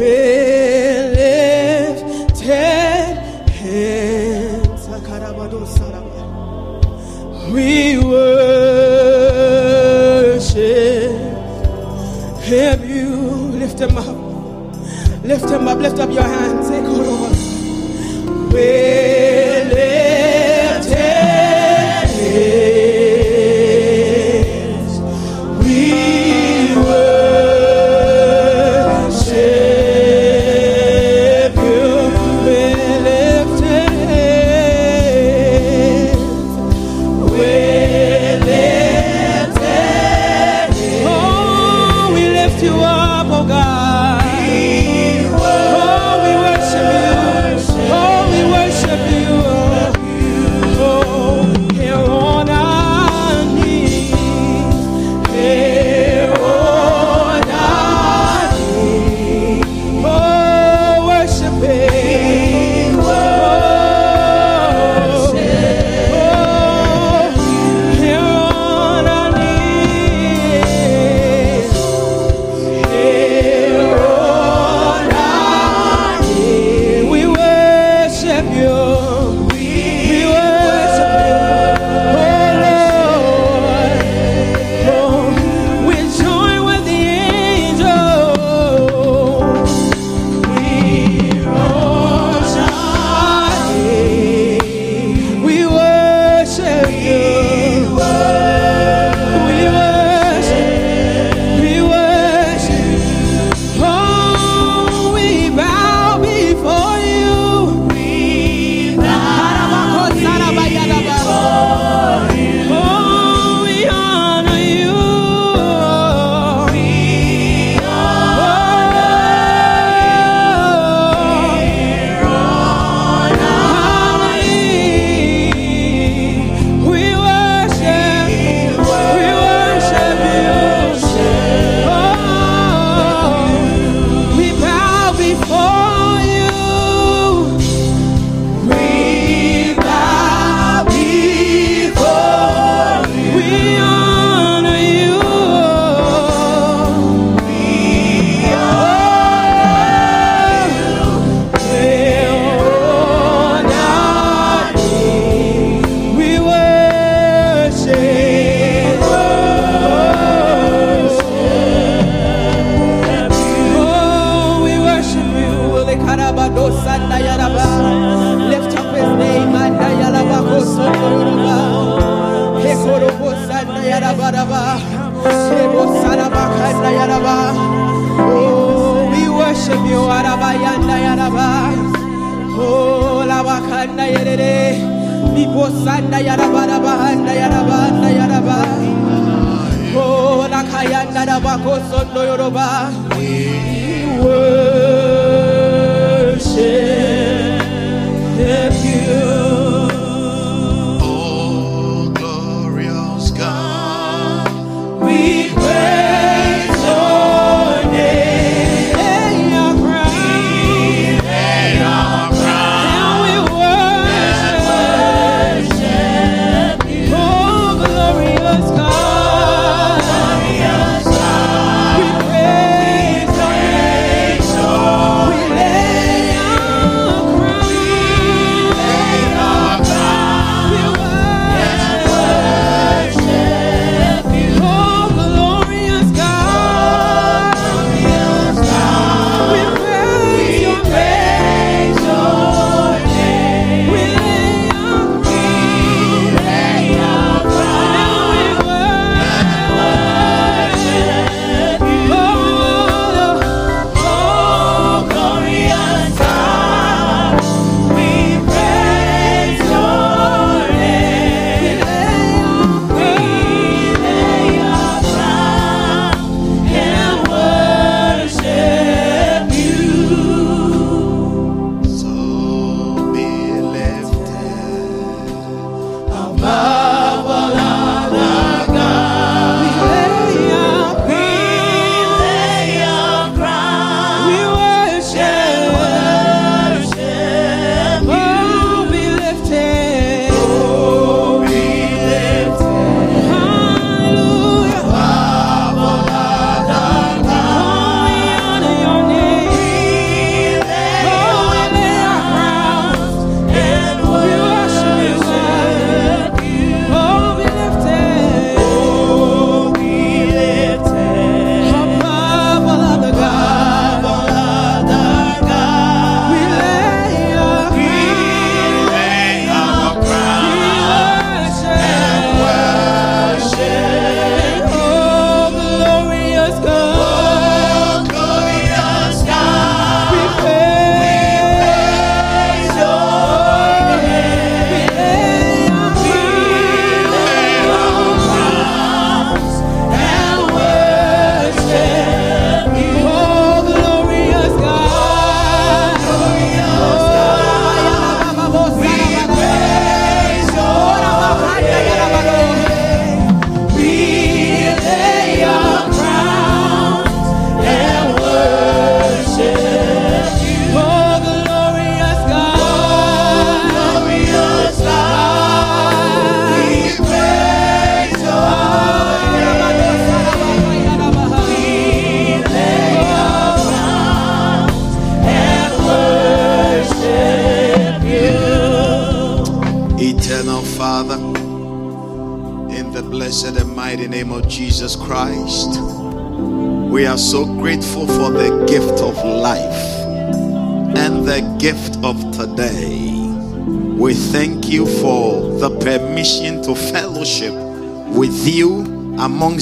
hands. We worship You lift Him up. Lift Him up. Lift up your hands. Take hold of us.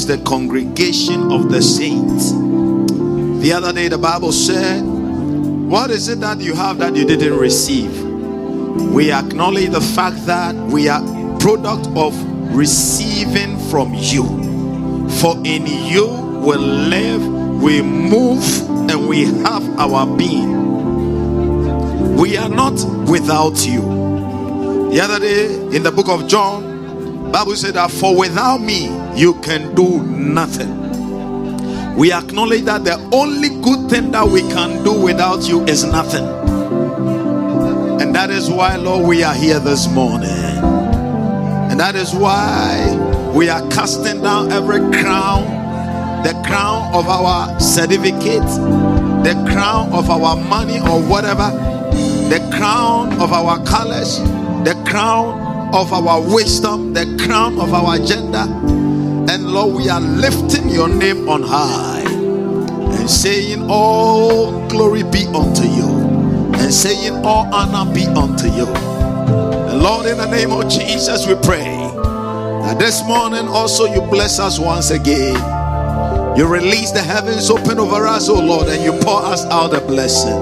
The congregation of the saints. The other day, the Bible said, What is it that you have that you didn't receive? We acknowledge the fact that we are product of receiving from you. For in you we live, we move, and we have our being. We are not without you. The other day in the book of John, Bible said that for without me you can do nothing. We acknowledge that the only good thing that we can do without you is nothing. And that is why, Lord, we are here this morning. And that is why we are casting down every crown, the crown of our certificate, the crown of our money or whatever, the crown of our colors, the crown of our wisdom, the crown of our agenda. And Lord, we are lifting your name on high and saying, All glory be unto you, and saying, All honor be unto you. And Lord, in the name of Jesus, we pray that this morning also you bless us once again. You release the heavens open over us, oh Lord, and you pour us out a blessing.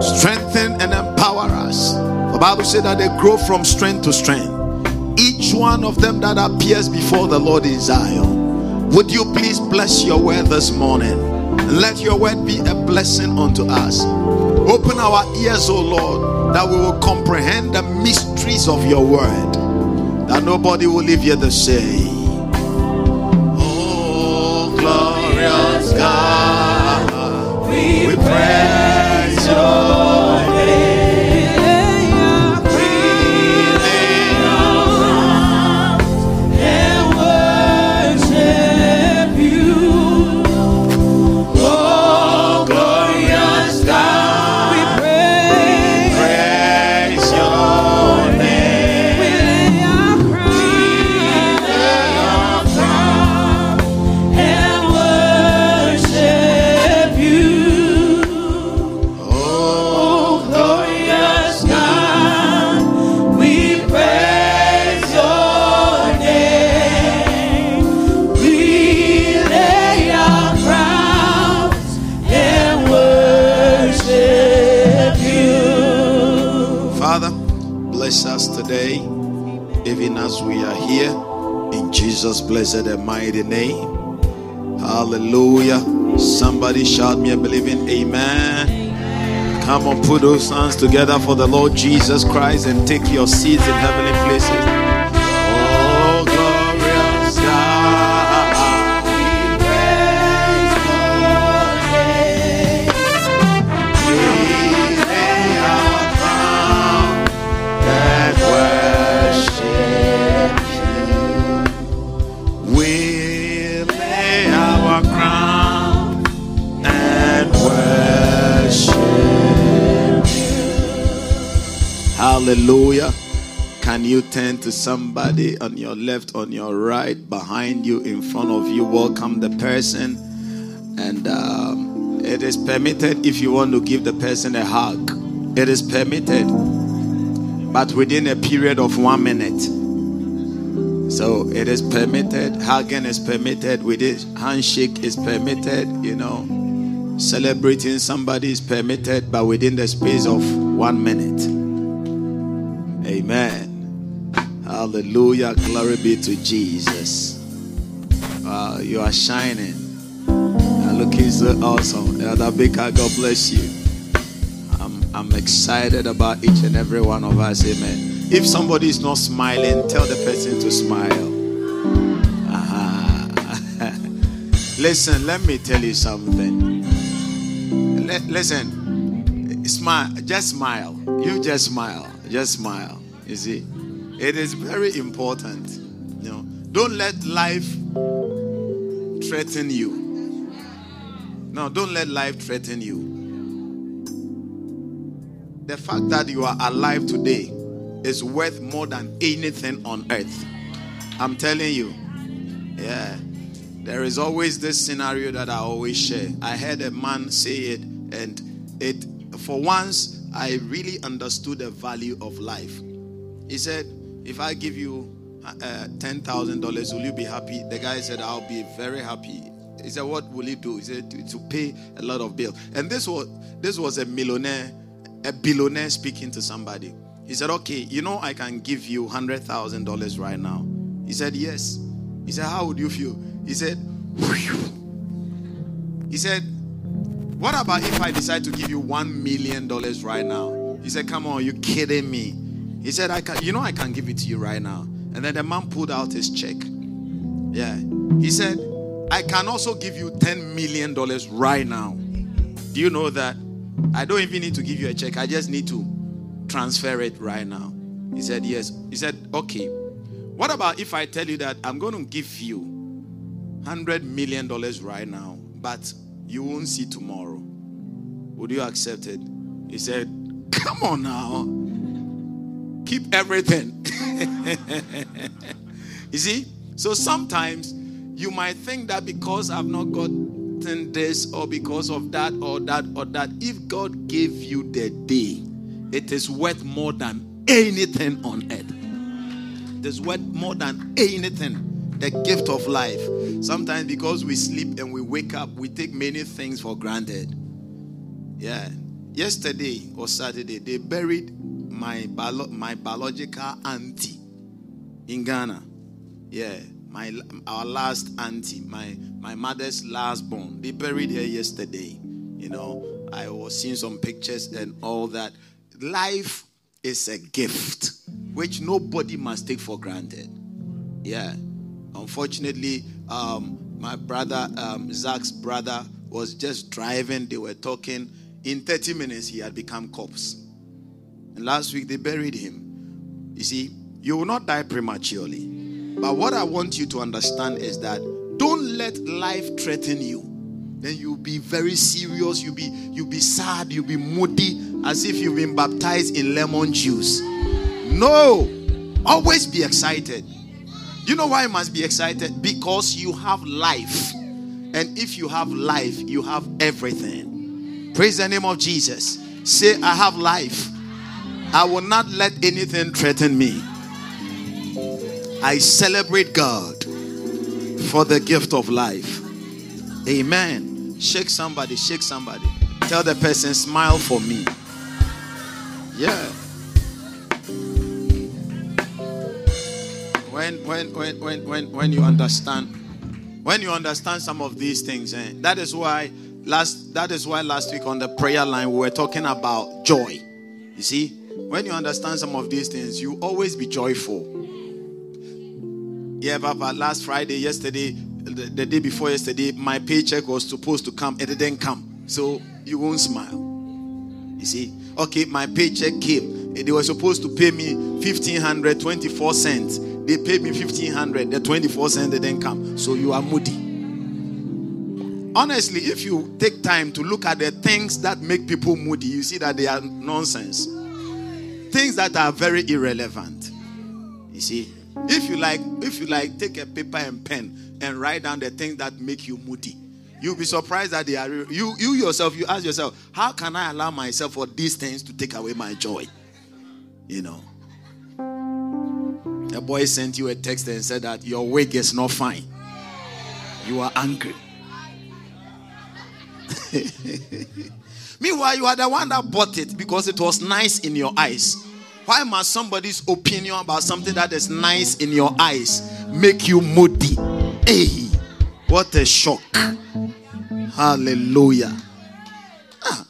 Strengthen and empower us. The Bible said that they grow from strength to strength. Each one of them that appears before the Lord in Zion. Would you please bless your word this morning? Let your word be a blessing unto us. Open our ears, O Lord, that we will comprehend the mysteries of your word. That nobody will leave here the same. Oh, glorious God, we praise Father, bless us today, even as we are here. In Jesus' blessed and mighty name. Hallelujah. Somebody shout me a believing amen. Come on, put those hands together for the Lord Jesus Christ and take your seats in heavenly places. Hallelujah. Can you turn to somebody on your left, on your right, behind you, in front of you? Welcome the person. And um, it is permitted if you want to give the person a hug. It is permitted, but within a period of one minute. So it is permitted. Hugging is permitted. With it, handshake is permitted. You know, celebrating somebody is permitted, but within the space of one minute. Hallelujah. Glory be to Jesus. Wow, you are shining. Uh, You're looking so awesome. Elder Baker, God bless you. I'm, I'm excited about each and every one of us. Amen. If somebody is not smiling, tell the person to smile. Uh-huh. Listen, let me tell you something. Li- listen, smile, just smile. You just smile, just smile. You see, it is very important. You know, don't let life threaten you. No, don't let life threaten you. The fact that you are alive today is worth more than anything on earth. I'm telling you. Yeah. There is always this scenario that I always share. I heard a man say it, and it for once I really understood the value of life. He said, If I give you uh, $10,000, will you be happy? The guy said, I'll be very happy. He said, What will he do? He said, To, to pay a lot of bills. And this was this was a millionaire, a billionaire speaking to somebody. He said, Okay, you know, I can give you $100,000 right now. He said, Yes. He said, How would you feel? He said. He said, What about if I decide to give you $1 million right now? He said, Come on, you kidding me? He said, I can, you know, I can give it to you right now. And then the man pulled out his check. Yeah. He said, I can also give you $10 million right now. Do you know that? I don't even need to give you a check. I just need to transfer it right now? He said, Yes. He said, Okay. What about if I tell you that I'm going to give you $100 million right now, but you won't see tomorrow? Would you accept it? He said, Come on now. Keep everything. you see? So sometimes you might think that because I've not gotten this or because of that or that or that, if God gave you the day, it is worth more than anything on earth. It is worth more than anything. The gift of life. Sometimes because we sleep and we wake up, we take many things for granted. Yeah. Yesterday or Saturday, they buried my bio- my biological auntie in Ghana. Yeah, my our last auntie, my my mother's last born. They buried her yesterday. You know, I was seeing some pictures and all that life is a gift which nobody must take for granted. Yeah. Unfortunately, um, my brother, um, Zach's brother, was just driving. They were talking. In 30 minutes, he had become corpse. And last week, they buried him. You see, you will not die prematurely. But what I want you to understand is that don't let life threaten you. Then you'll be very serious. You'll be you'll be sad. You'll be moody as if you've been baptized in lemon juice. No, always be excited. You know why you must be excited? Because you have life. And if you have life, you have everything. Praise the name of Jesus. Say, I have life. I will not let anything threaten me. I celebrate God for the gift of life. Amen. Shake somebody, shake somebody. Tell the person, smile for me. Yeah. When when when when when when you understand when you understand some of these things, eh, that is why last that is why last week on the prayer line we were talking about joy. You see, when you understand some of these things, you always be joyful. Yeah, Papa, last Friday, yesterday, the, the day before yesterday, my paycheck was supposed to come. It didn't come. So you won't smile. You see, okay, my paycheck came. They were supposed to pay me 1500 24 cents. They paid me 1500 The 24 cents didn't come. So you are moody. Honestly, if you take time to look at the things that make people moody, you see that they are nonsense. Things that are very irrelevant. You see, if you like, if you like, take a paper and pen and write down the things that make you moody You'll be surprised that they are you you yourself, you ask yourself, how can I allow myself for these things to take away my joy? You know. A boy sent you a text and said that your wig is not fine. You are angry. Meanwhile, you are the one that bought it because it was nice in your eyes. Why must somebody's opinion about something that is nice in your eyes make you moody? Hey, what a shock! Hallelujah. Ah.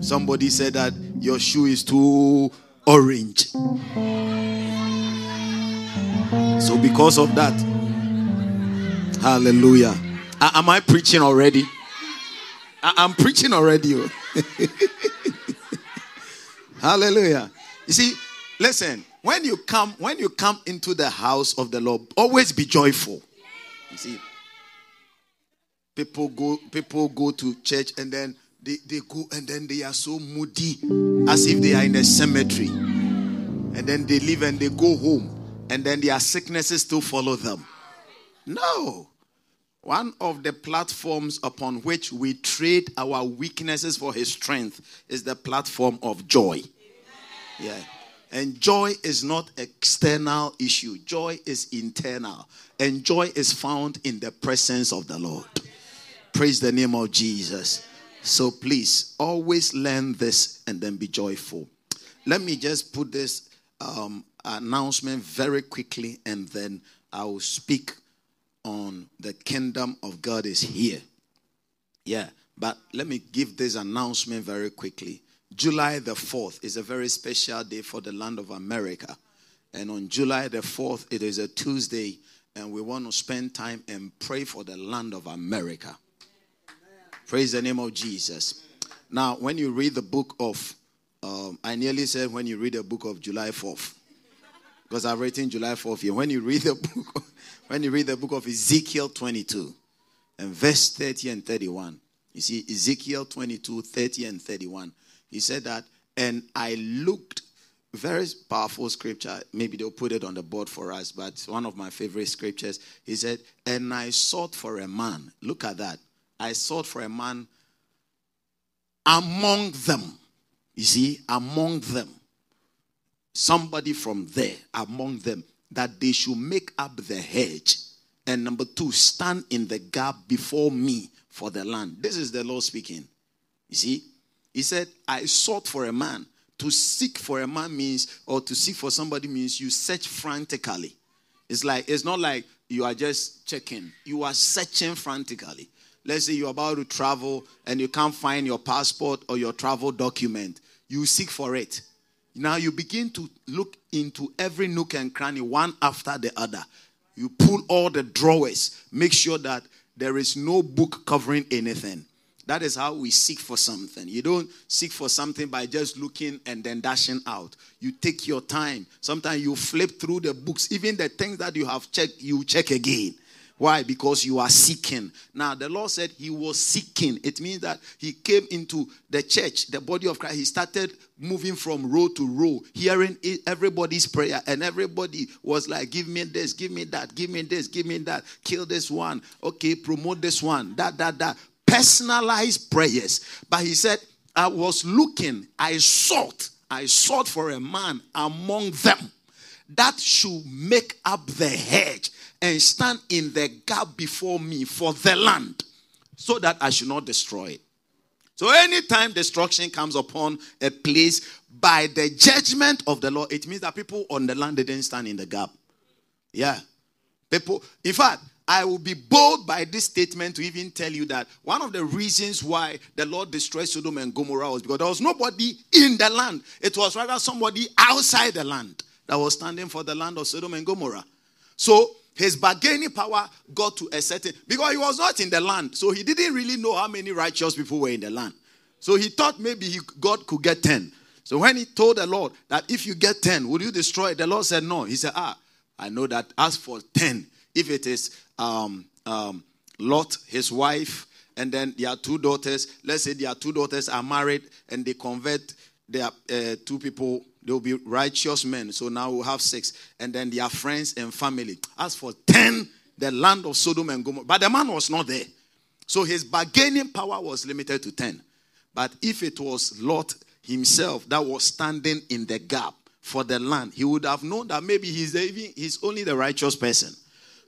Somebody said that your shoe is too orange. So, because of that, hallelujah. am I preaching already? I- am preaching already. Oh. hallelujah. You see, listen, when you come, when you come into the house of the Lord, always be joyful. You see, People go, people go to church and then they, they go and then they are so moody as if they are in a cemetery. And then they leave and they go home. And then their sicknesses still follow them. No. One of the platforms upon which we trade our weaknesses for his strength is the platform of joy. Yeah. And joy is not external issue. Joy is internal. And joy is found in the presence of the Lord. Praise the name of Jesus. So please always learn this and then be joyful. Let me just put this um, announcement very quickly and then I will speak on the kingdom of God is here. Yeah, but let me give this announcement very quickly. July the 4th is a very special day for the land of America. And on July the 4th, it is a Tuesday, and we want to spend time and pray for the land of America. Praise the name of Jesus. Now, when you read the book of, um, I nearly said when you read the book of July 4th, because I've written July 4th here. When you read the book, when you read the book of Ezekiel 22 and verse 30 and 31, you see Ezekiel 22, 30 and 31. He said that, and I looked, very powerful scripture. Maybe they'll put it on the board for us, but one of my favorite scriptures. He said, and I sought for a man. Look at that. I sought for a man among them. You see, among them somebody from there among them that they should make up the hedge. And number two, stand in the gap before me for the land. This is the Lord speaking. You see, He said, I sought for a man. To seek for a man means, or to seek for somebody means you search frantically. It's like, it's not like you are just checking, you are searching frantically. Let's say you're about to travel and you can't find your passport or your travel document. You seek for it. Now you begin to look into every nook and cranny, one after the other. You pull all the drawers, make sure that there is no book covering anything. That is how we seek for something. You don't seek for something by just looking and then dashing out. You take your time. Sometimes you flip through the books, even the things that you have checked, you check again. Why? Because you are seeking. Now, the Lord said he was seeking. It means that he came into the church, the body of Christ. He started moving from row to row, hearing everybody's prayer, and everybody was like, Give me this, give me that, give me this, give me that, kill this one, okay, promote this one, that, that, that. Personalized prayers. But he said, I was looking, I sought, I sought for a man among them that should make up the hedge and stand in the gap before me for the land so that I should not destroy it. So, anytime destruction comes upon a place by the judgment of the Lord, it means that people on the land they didn't stand in the gap. Yeah. People, in fact, I will be bold by this statement to even tell you that one of the reasons why the Lord destroyed Sodom and Gomorrah was because there was nobody in the land. It was rather somebody outside the land that was standing for the land of Sodom and Gomorrah. So his bargaining power got to a certain because he was not in the land, so he didn't really know how many righteous people were in the land. So he thought maybe he, God could get 10. So when he told the Lord that if you get 10, will you destroy it? The Lord said no. He said, Ah, I know that as for 10, if it is um, um, Lot, his wife, and then their two daughters, let's say their two daughters are married and they convert their uh, two people they will be righteous men. So now we'll have six. And then their friends and family. As for 10, the land of Sodom and Gomorrah. But the man was not there. So his bargaining power was limited to 10. But if it was Lot himself that was standing in the gap for the land, he would have known that maybe he's, even, he's only the righteous person.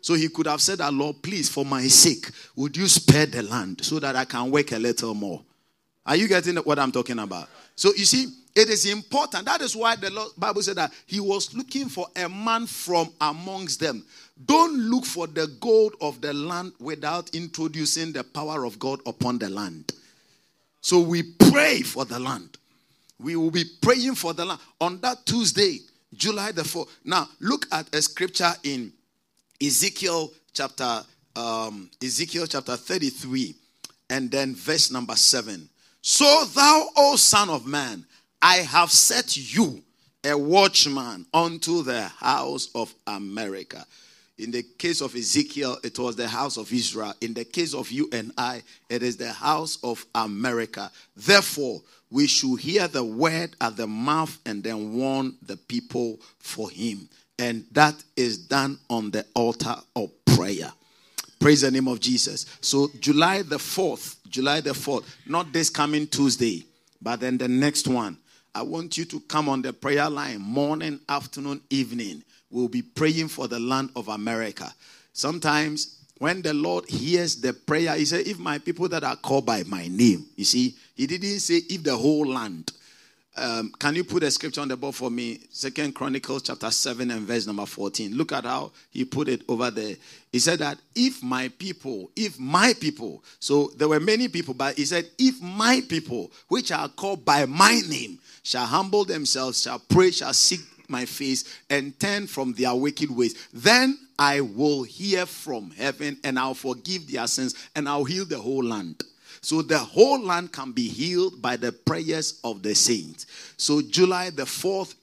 So he could have said, Lord, please, for my sake, would you spare the land so that I can work a little more? Are you getting what I'm talking about? So you see, it is important. That is why the Bible said that he was looking for a man from amongst them. Don't look for the gold of the land without introducing the power of God upon the land. So we pray for the land. We will be praying for the land on that Tuesday, July the 4th. Now, look at a scripture in Ezekiel chapter um, Ezekiel chapter 33 and then verse number 7. So thou, O son of man, I have set you a watchman unto the house of America. In the case of Ezekiel, it was the house of Israel. In the case of you and I, it is the house of America. Therefore, we should hear the word at the mouth and then warn the people for him. And that is done on the altar of prayer. Praise the name of Jesus. So, July the 4th, July the 4th, not this coming Tuesday, but then the next one. I want you to come on the prayer line morning, afternoon, evening. We'll be praying for the land of America. Sometimes when the Lord hears the prayer, He said, If my people that are called by my name, you see, He didn't say, If the whole land. Um, can you put a scripture on the board for me? Second Chronicles chapter 7 and verse number 14. Look at how he put it over there. He said that if my people, if my people, so there were many people, but he said, if my people, which are called by my name, shall humble themselves, shall pray, shall seek my face, and turn from their wicked ways, then I will hear from heaven and I'll forgive their sins and I'll heal the whole land. So the whole land can be healed by the prayers of the saints. So July the 4th,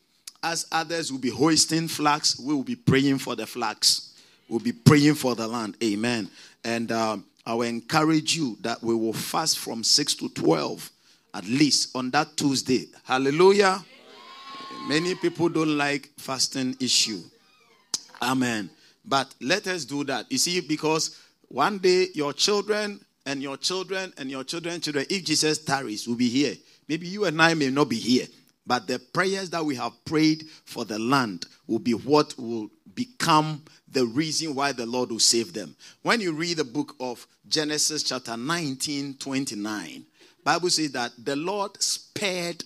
as others will be hoisting flags, we will be praying for the flags. We'll be praying for the land. Amen. And um, I will encourage you that we will fast from 6 to 12 at least on that Tuesday. Hallelujah. Many people don't like fasting issue. Amen. But let us do that. You see, because one day your children and your children and your children, children, if Jesus tarries, will be here. Maybe you and I may not be here, but the prayers that we have prayed for the land will be what will become the reason why the Lord will save them. When you read the book of Genesis chapter 19, 29, Bible says that the Lord spared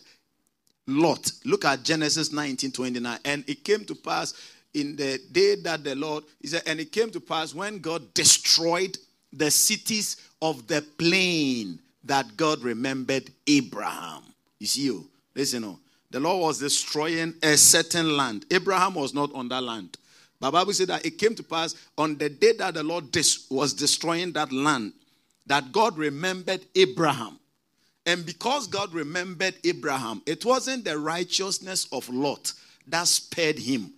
Lot. Look at Genesis 19, 29. And it came to pass in the day that the Lord, he said, and it came to pass when God destroyed the cities of the plain that God remembered Abraham. You see, you oh, listen, oh, the Lord was destroying a certain land. Abraham was not on that land. But Bible said that it came to pass on the day that the Lord was destroying that land, that God remembered Abraham. And because God remembered Abraham, it wasn't the righteousness of Lot that spared him.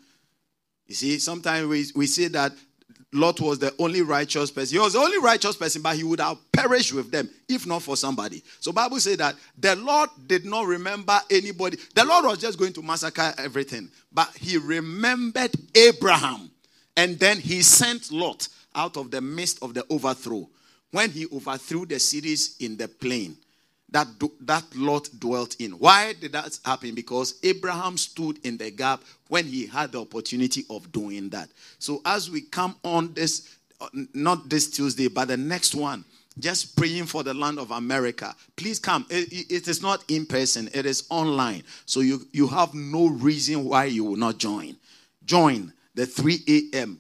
You see, sometimes we, we say that Lot was the only righteous person. He was the only righteous person, but he would have perished with them if not for somebody. So Bible said that the Lord did not remember anybody. The Lord was just going to massacre everything, but he remembered Abraham, and then he sent Lot out of the midst of the overthrow when he overthrew the cities in the plain that, that Lot dwelt in. Why did that happen? Because Abraham stood in the gap when he had the opportunity of doing that. So as we come on this, uh, not this Tuesday, but the next one, just praying for the land of America. Please come. it, it is not in person, it is online. So you, you have no reason why you will not join. Join the 3 a.m.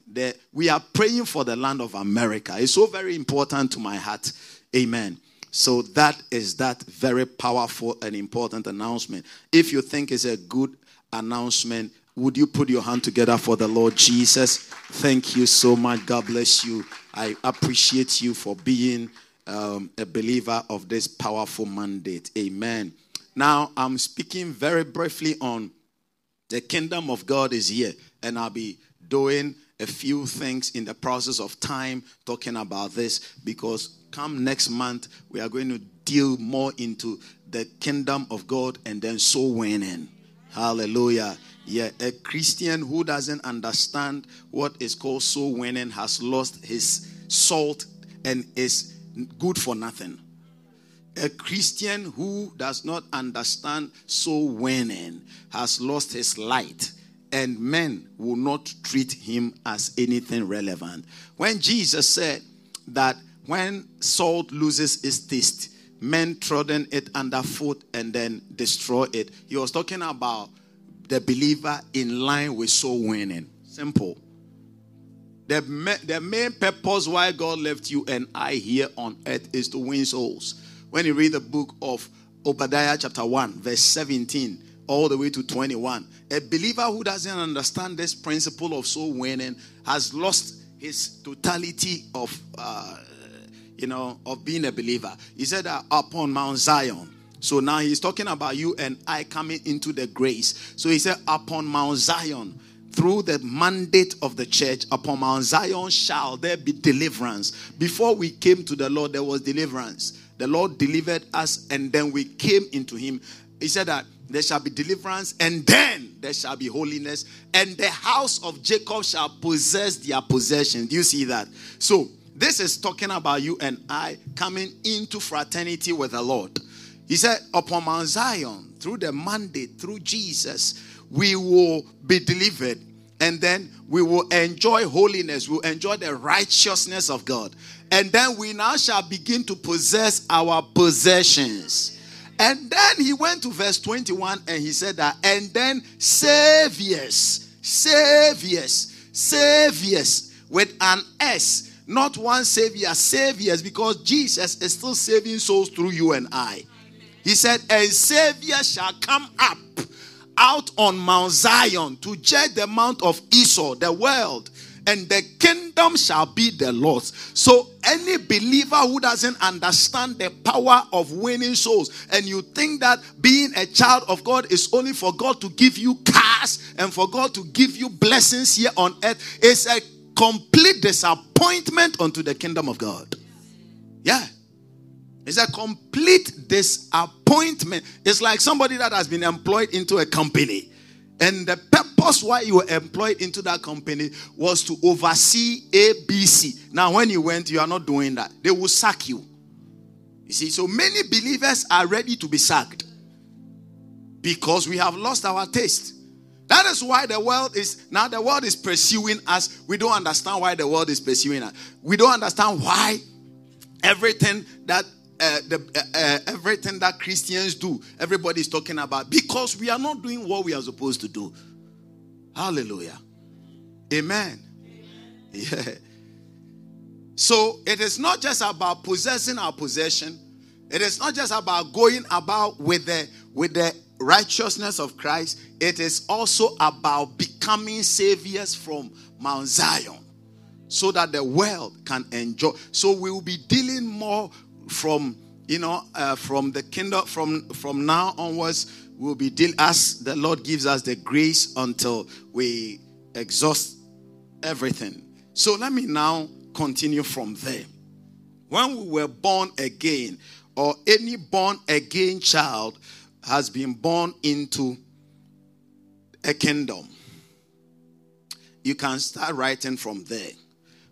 We are praying for the land of America. It's so very important to my heart. Amen. So that is that very powerful and important announcement. If you think it's a good announcement, would you put your hand together for the Lord Jesus? Thank you so much. God bless you. I appreciate you for being um, a believer of this powerful mandate. Amen. Now, I'm speaking very briefly on the kingdom of God is here, and I'll be doing a few things in the process of time talking about this because come next month, we are going to deal more into the kingdom of God and then soul winning. Hallelujah. Yeah, a Christian who doesn't understand what is called soul winning has lost his salt and is good for nothing. A Christian who does not understand soul winning has lost his light, and men will not treat him as anything relevant. When Jesus said that when salt loses its taste, men trodden it underfoot and then destroy it. He was talking about the believer in line with soul winning. Simple. The, the main purpose why God left you and I here on earth is to win souls. When you read the book of Obadiah, chapter 1, verse 17, all the way to 21, a believer who doesn't understand this principle of soul winning has lost his totality of uh, you know, of being a believer. He said that upon Mount Zion. So now he's talking about you and I coming into the grace. So he said, upon Mount Zion, through the mandate of the church, upon Mount Zion shall there be deliverance. Before we came to the Lord, there was deliverance. The Lord delivered us, and then we came into Him. He said that there shall be deliverance, and then there shall be holiness, and the house of Jacob shall possess their possession. Do you see that? So This is talking about you and I coming into fraternity with the Lord. He said, Upon Mount Zion, through the mandate, through Jesus, we will be delivered. And then we will enjoy holiness, we'll enjoy the righteousness of God. And then we now shall begin to possess our possessions. And then he went to verse 21 and he said that, and then saviors, saviors, saviors with an S, not one savior, saviors, because Jesus is still saving souls through you and I. He said, A savior shall come up out on Mount Zion to judge the mount of Esau, the world and the kingdom shall be the Lord's. So, any believer who doesn't understand the power of winning souls, and you think that being a child of God is only for God to give you cars and for God to give you blessings here on earth, is a complete disappointment unto the kingdom of God. Yeah. It's a complete disappointment. It's like somebody that has been employed into a company and the purpose why you were employed into that company was to oversee ABC. Now, when you went, you are not doing that. They will sack you. You see, so many believers are ready to be sacked because we have lost our taste. That is why the world is now the world is pursuing us. We don't understand why the world is pursuing us. We don't understand why everything that uh, the, uh, uh, everything that Christians do, everybody is talking about because we are not doing what we are supposed to do. Hallelujah. Amen. Amen. Yeah. So it is not just about possessing our possession. It is not just about going about with the with the righteousness of Christ. It is also about becoming saviors from Mount Zion so that the world can enjoy. So we will be dealing more from you know uh, from the kingdom from from now onwards we'll be deal as the lord gives us the grace until we exhaust everything so let me now continue from there when we were born again or any born again child has been born into a kingdom you can start writing from there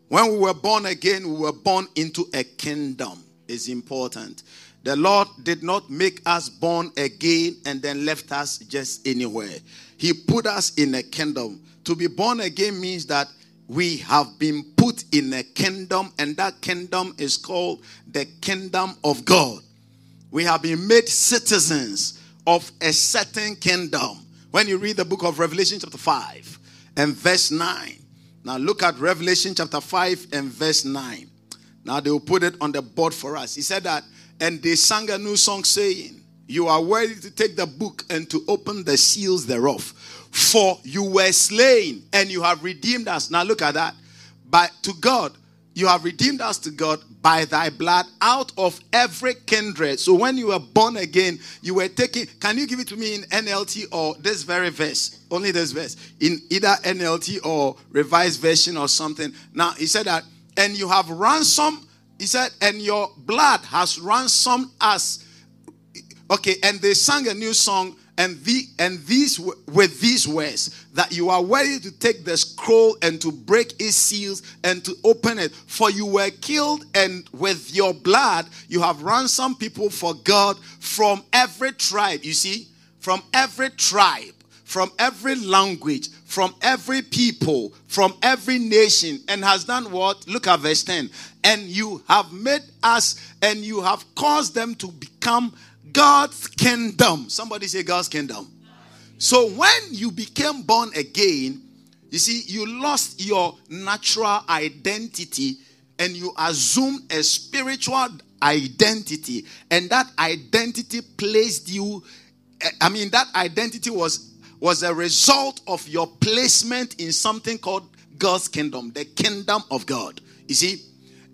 when we were born again we were born into a kingdom is important. The Lord did not make us born again and then left us just anywhere. He put us in a kingdom. To be born again means that we have been put in a kingdom, and that kingdom is called the kingdom of God. We have been made citizens of a certain kingdom. When you read the book of Revelation, chapter 5 and verse 9. Now look at Revelation chapter 5 and verse 9. Now they will put it on the board for us. He said that, and they sang a new song saying, You are worthy to take the book and to open the seals thereof. For you were slain and you have redeemed us. Now look at that. But to God, you have redeemed us to God by thy blood out of every kindred. So when you were born again, you were taking. Can you give it to me in NLT or this very verse? Only this verse. In either NLT or revised version or something. Now, he said that and you have ransomed, he said, and your blood has ransomed us. Okay, and they sang a new song, and the and these with these words that you are ready to take the scroll and to break its seals and to open it. For you were killed, and with your blood you have ransomed people for God from every tribe. You see, from every tribe from every language, from every people, from every nation, and has done what? Look at verse 10. And you have made us, and you have caused them to become God's kingdom. Somebody say God's kingdom. So when you became born again, you see, you lost your natural identity and you assumed a spiritual identity, and that identity placed you. I mean, that identity was was a result of your placement in something called God's kingdom, the kingdom of God. You see,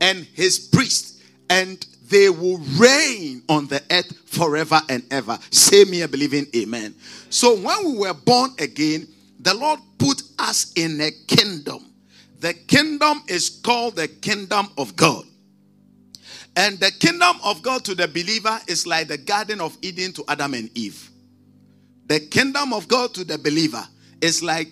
and his priest and they will reign on the earth forever and ever. Say me a believing amen. So when we were born again, the Lord put us in a kingdom. The kingdom is called the kingdom of God. And the kingdom of God to the believer is like the Garden of Eden to Adam and Eve. The kingdom of God to the believer is like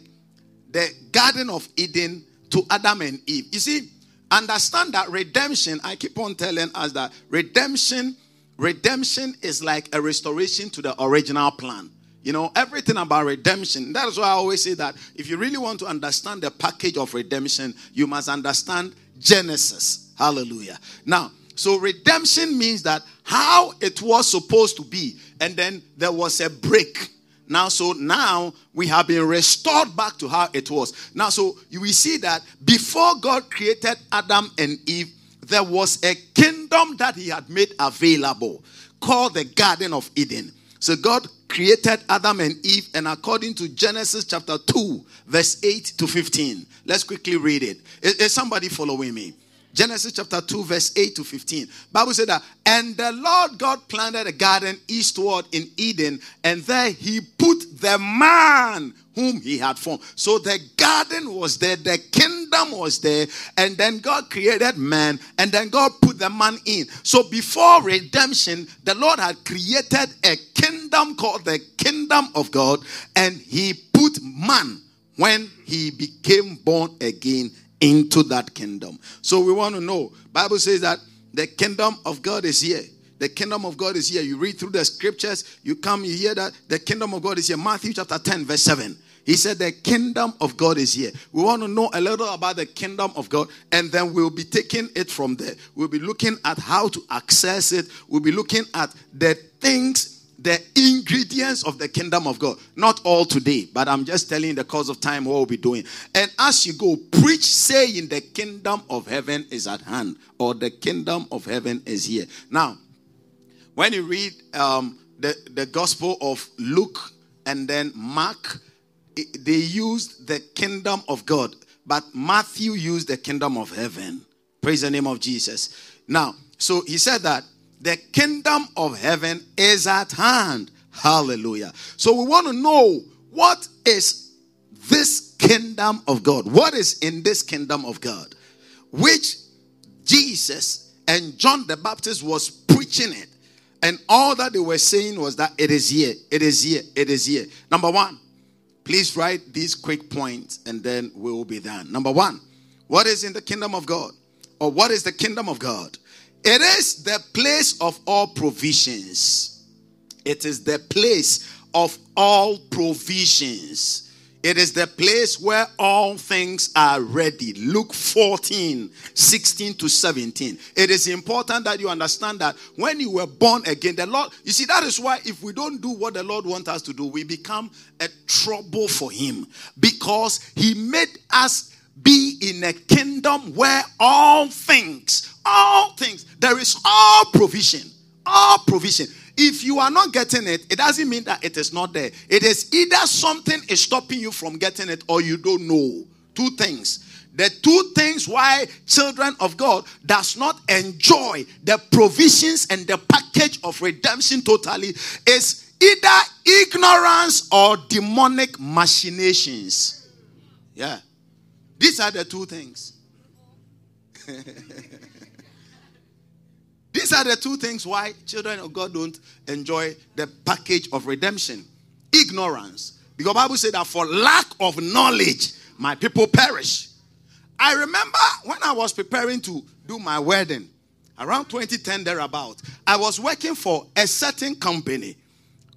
the Garden of Eden to Adam and Eve. You see, understand that redemption, I keep on telling us that redemption, redemption is like a restoration to the original plan. You know, everything about redemption. That is why I always say that if you really want to understand the package of redemption, you must understand Genesis. Hallelujah. Now, so redemption means that how it was supposed to be, and then there was a break. Now, so now we have been restored back to how it was. Now, so we see that before God created Adam and Eve, there was a kingdom that He had made available called the Garden of Eden. So God created Adam and Eve, and according to Genesis chapter 2, verse 8 to 15, let's quickly read it. Is, is somebody following me? Genesis chapter 2, verse 8 to 15. Bible said that, and the Lord God planted a garden eastward in Eden, and there he put the man whom he had formed. So the garden was there, the kingdom was there, and then God created man, and then God put the man in. So before redemption, the Lord had created a kingdom called the kingdom of God, and he put man when he became born again into that kingdom. So we want to know. Bible says that the kingdom of God is here. The kingdom of God is here. You read through the scriptures, you come, you hear that the kingdom of God is here. Matthew chapter 10, verse 7. He said, The kingdom of God is here. We want to know a little about the kingdom of God, and then we'll be taking it from there. We'll be looking at how to access it. We'll be looking at the things the ingredients of the kingdom of God. Not all today, but I'm just telling the cause of time what we'll be doing. And as you go, preach saying the kingdom of heaven is at hand or the kingdom of heaven is here. Now, when you read um, the, the gospel of Luke and then Mark, it, they used the kingdom of God, but Matthew used the kingdom of heaven. Praise the name of Jesus. Now, so he said that the kingdom of heaven is at hand. Hallelujah. So we want to know what is this kingdom of God? What is in this kingdom of God? Which Jesus and John the Baptist was preaching it. And all that they were saying was that it is here, it is here, it is here. Number one, please write these quick points and then we will be done. Number one, what is in the kingdom of God? Or what is the kingdom of God? It is the place of all provisions. It is the place of all provisions. It is the place where all things are ready. Luke 14, 16 to 17. It is important that you understand that when you were born again, the Lord, you see, that is why if we don't do what the Lord wants us to do, we become a trouble for Him because He made us be in a kingdom where all things, all things, there is all provision, all provision. If you are not getting it, it doesn't mean that it is not there. It is either something is stopping you from getting it or you don't know. Two things. The two things why children of God does not enjoy the provisions and the package of redemption totally is either ignorance or demonic machinations. Yeah. These are the two things. Are the two things why children of God don't enjoy the package of redemption. Ignorance. Because Bible said that for lack of knowledge, my people perish. I remember when I was preparing to do my wedding, around 2010 thereabout, I was working for a certain company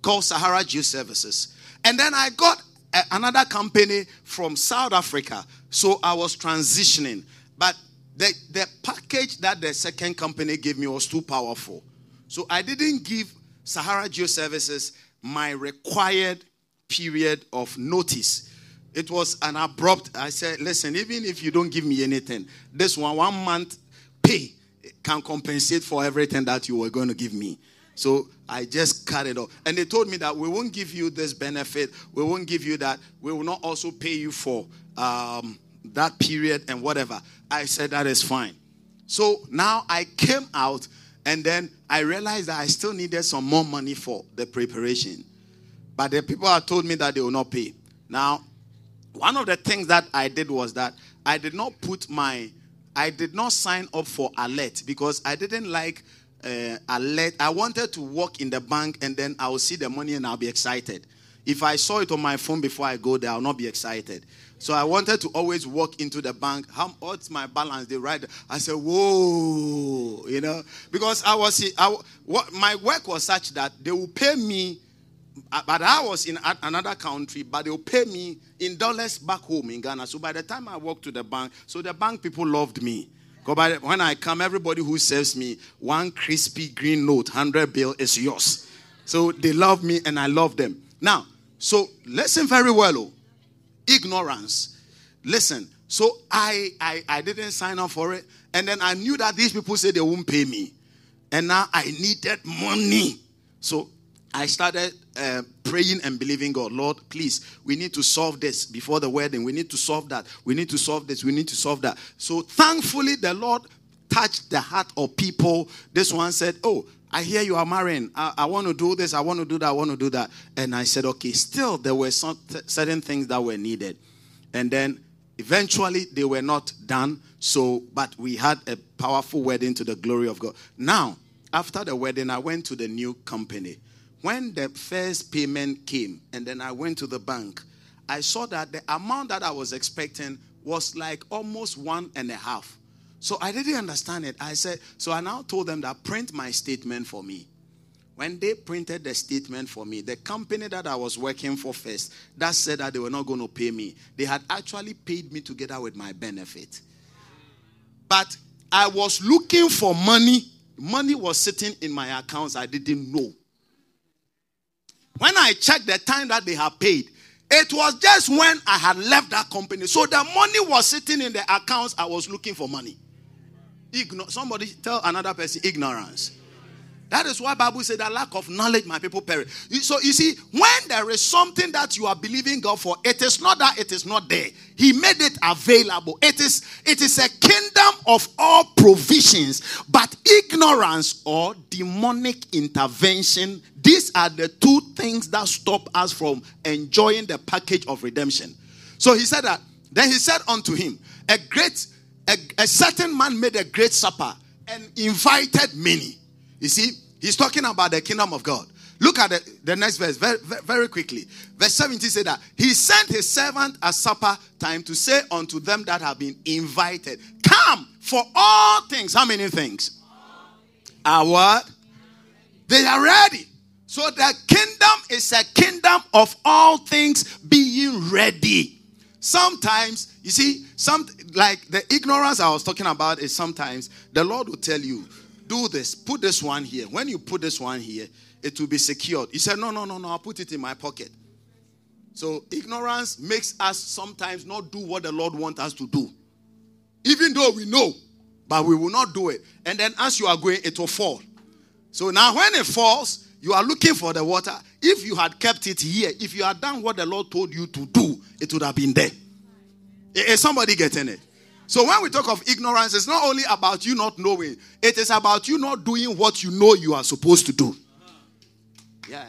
called Sahara Geo Services. And then I got a, another company from South Africa so I was transitioning. But the, the package that the second company gave me was too powerful. So I didn't give Sahara Geo Services my required period of notice. It was an abrupt, I said, listen, even if you don't give me anything, this one, one month pay can compensate for everything that you were going to give me. So I just cut it off. And they told me that we won't give you this benefit. We won't give you that. We will not also pay you for um, that period and whatever. I said, that is fine. So now I came out and then I realized that I still needed some more money for the preparation. But the people had told me that they will not pay. Now, one of the things that I did was that I did not put my, I did not sign up for alert because I didn't like uh, alert. I wanted to work in the bank and then I will see the money and I'll be excited. if I saw it on my phone before I go there, I'll not be excited. So I wanted to always walk into the bank. How what's my balance? They write. I said, "Whoa," you know, because I was I, what, my work was such that they will pay me, uh, but I was in another country, but they will pay me in dollars back home in Ghana. So by the time I walked to the bank, so the bank people loved me. Because when I come, everybody who serves me one crispy green note, hundred bill is yours. So they love me and I love them. Now, so listen very well. Oh ignorance. Listen, so I, I I didn't sign up for it, and then I knew that these people said they won't pay me, and now I needed money. So I started uh, praying and believing God, Lord, please, we need to solve this before the wedding. We need to solve that. We need to solve this. We need to solve that. So thankfully, the Lord touched the heart of people. This one said, Oh, I hear you are marrying. I, I, want to do this. I want to do that. I want to do that. And I said, okay, still, there were some certain things that were needed. And then eventually they were not done. So, but we had a powerful wedding to the glory of God. Now, after the wedding, I went to the new company. When the first payment came, and then I went to the bank, I saw that the amount that I was expecting was like almost one and a half. So I didn't understand it. I said, so I now told them that print my statement for me. When they printed the statement for me, the company that I was working for first, that said that they were not going to pay me, they had actually paid me together with my benefit. But I was looking for money. Money was sitting in my accounts. I didn't know. When I checked the time that they had paid, it was just when I had left that company. So the money was sitting in the accounts. I was looking for money. Igno- somebody tell another person ignorance. That is why Bible said that lack of knowledge, my people perish. So you see, when there is something that you are believing God for, it is not that it is not there. He made it available. It is it is a kingdom of all provisions, but ignorance or demonic intervention. These are the two things that stop us from enjoying the package of redemption. So he said that. Then he said unto him, a great a, a certain man made a great supper and invited many. You see, he's talking about the kingdom of God. Look at the, the next verse very, very quickly. Verse 17 said that he sent his servant at supper time to say unto them that have been invited, Come for all things. How many things? Are what? They are ready. So the kingdom is a kingdom of all things being ready. Sometimes, you see, some like the ignorance I was talking about is sometimes the Lord will tell you, do this, put this one here. When you put this one here, it will be secured. He said, No, no, no, no, I'll put it in my pocket. So ignorance makes us sometimes not do what the Lord wants us to do. Even though we know, but we will not do it. And then as you are going, it will fall. So now when it falls, you are looking for the water. If you had kept it here, if you had done what the Lord told you to do, it would have been there. Is somebody getting it? So when we talk of ignorance, it's not only about you not knowing, it is about you not doing what you know you are supposed to do. Yeah.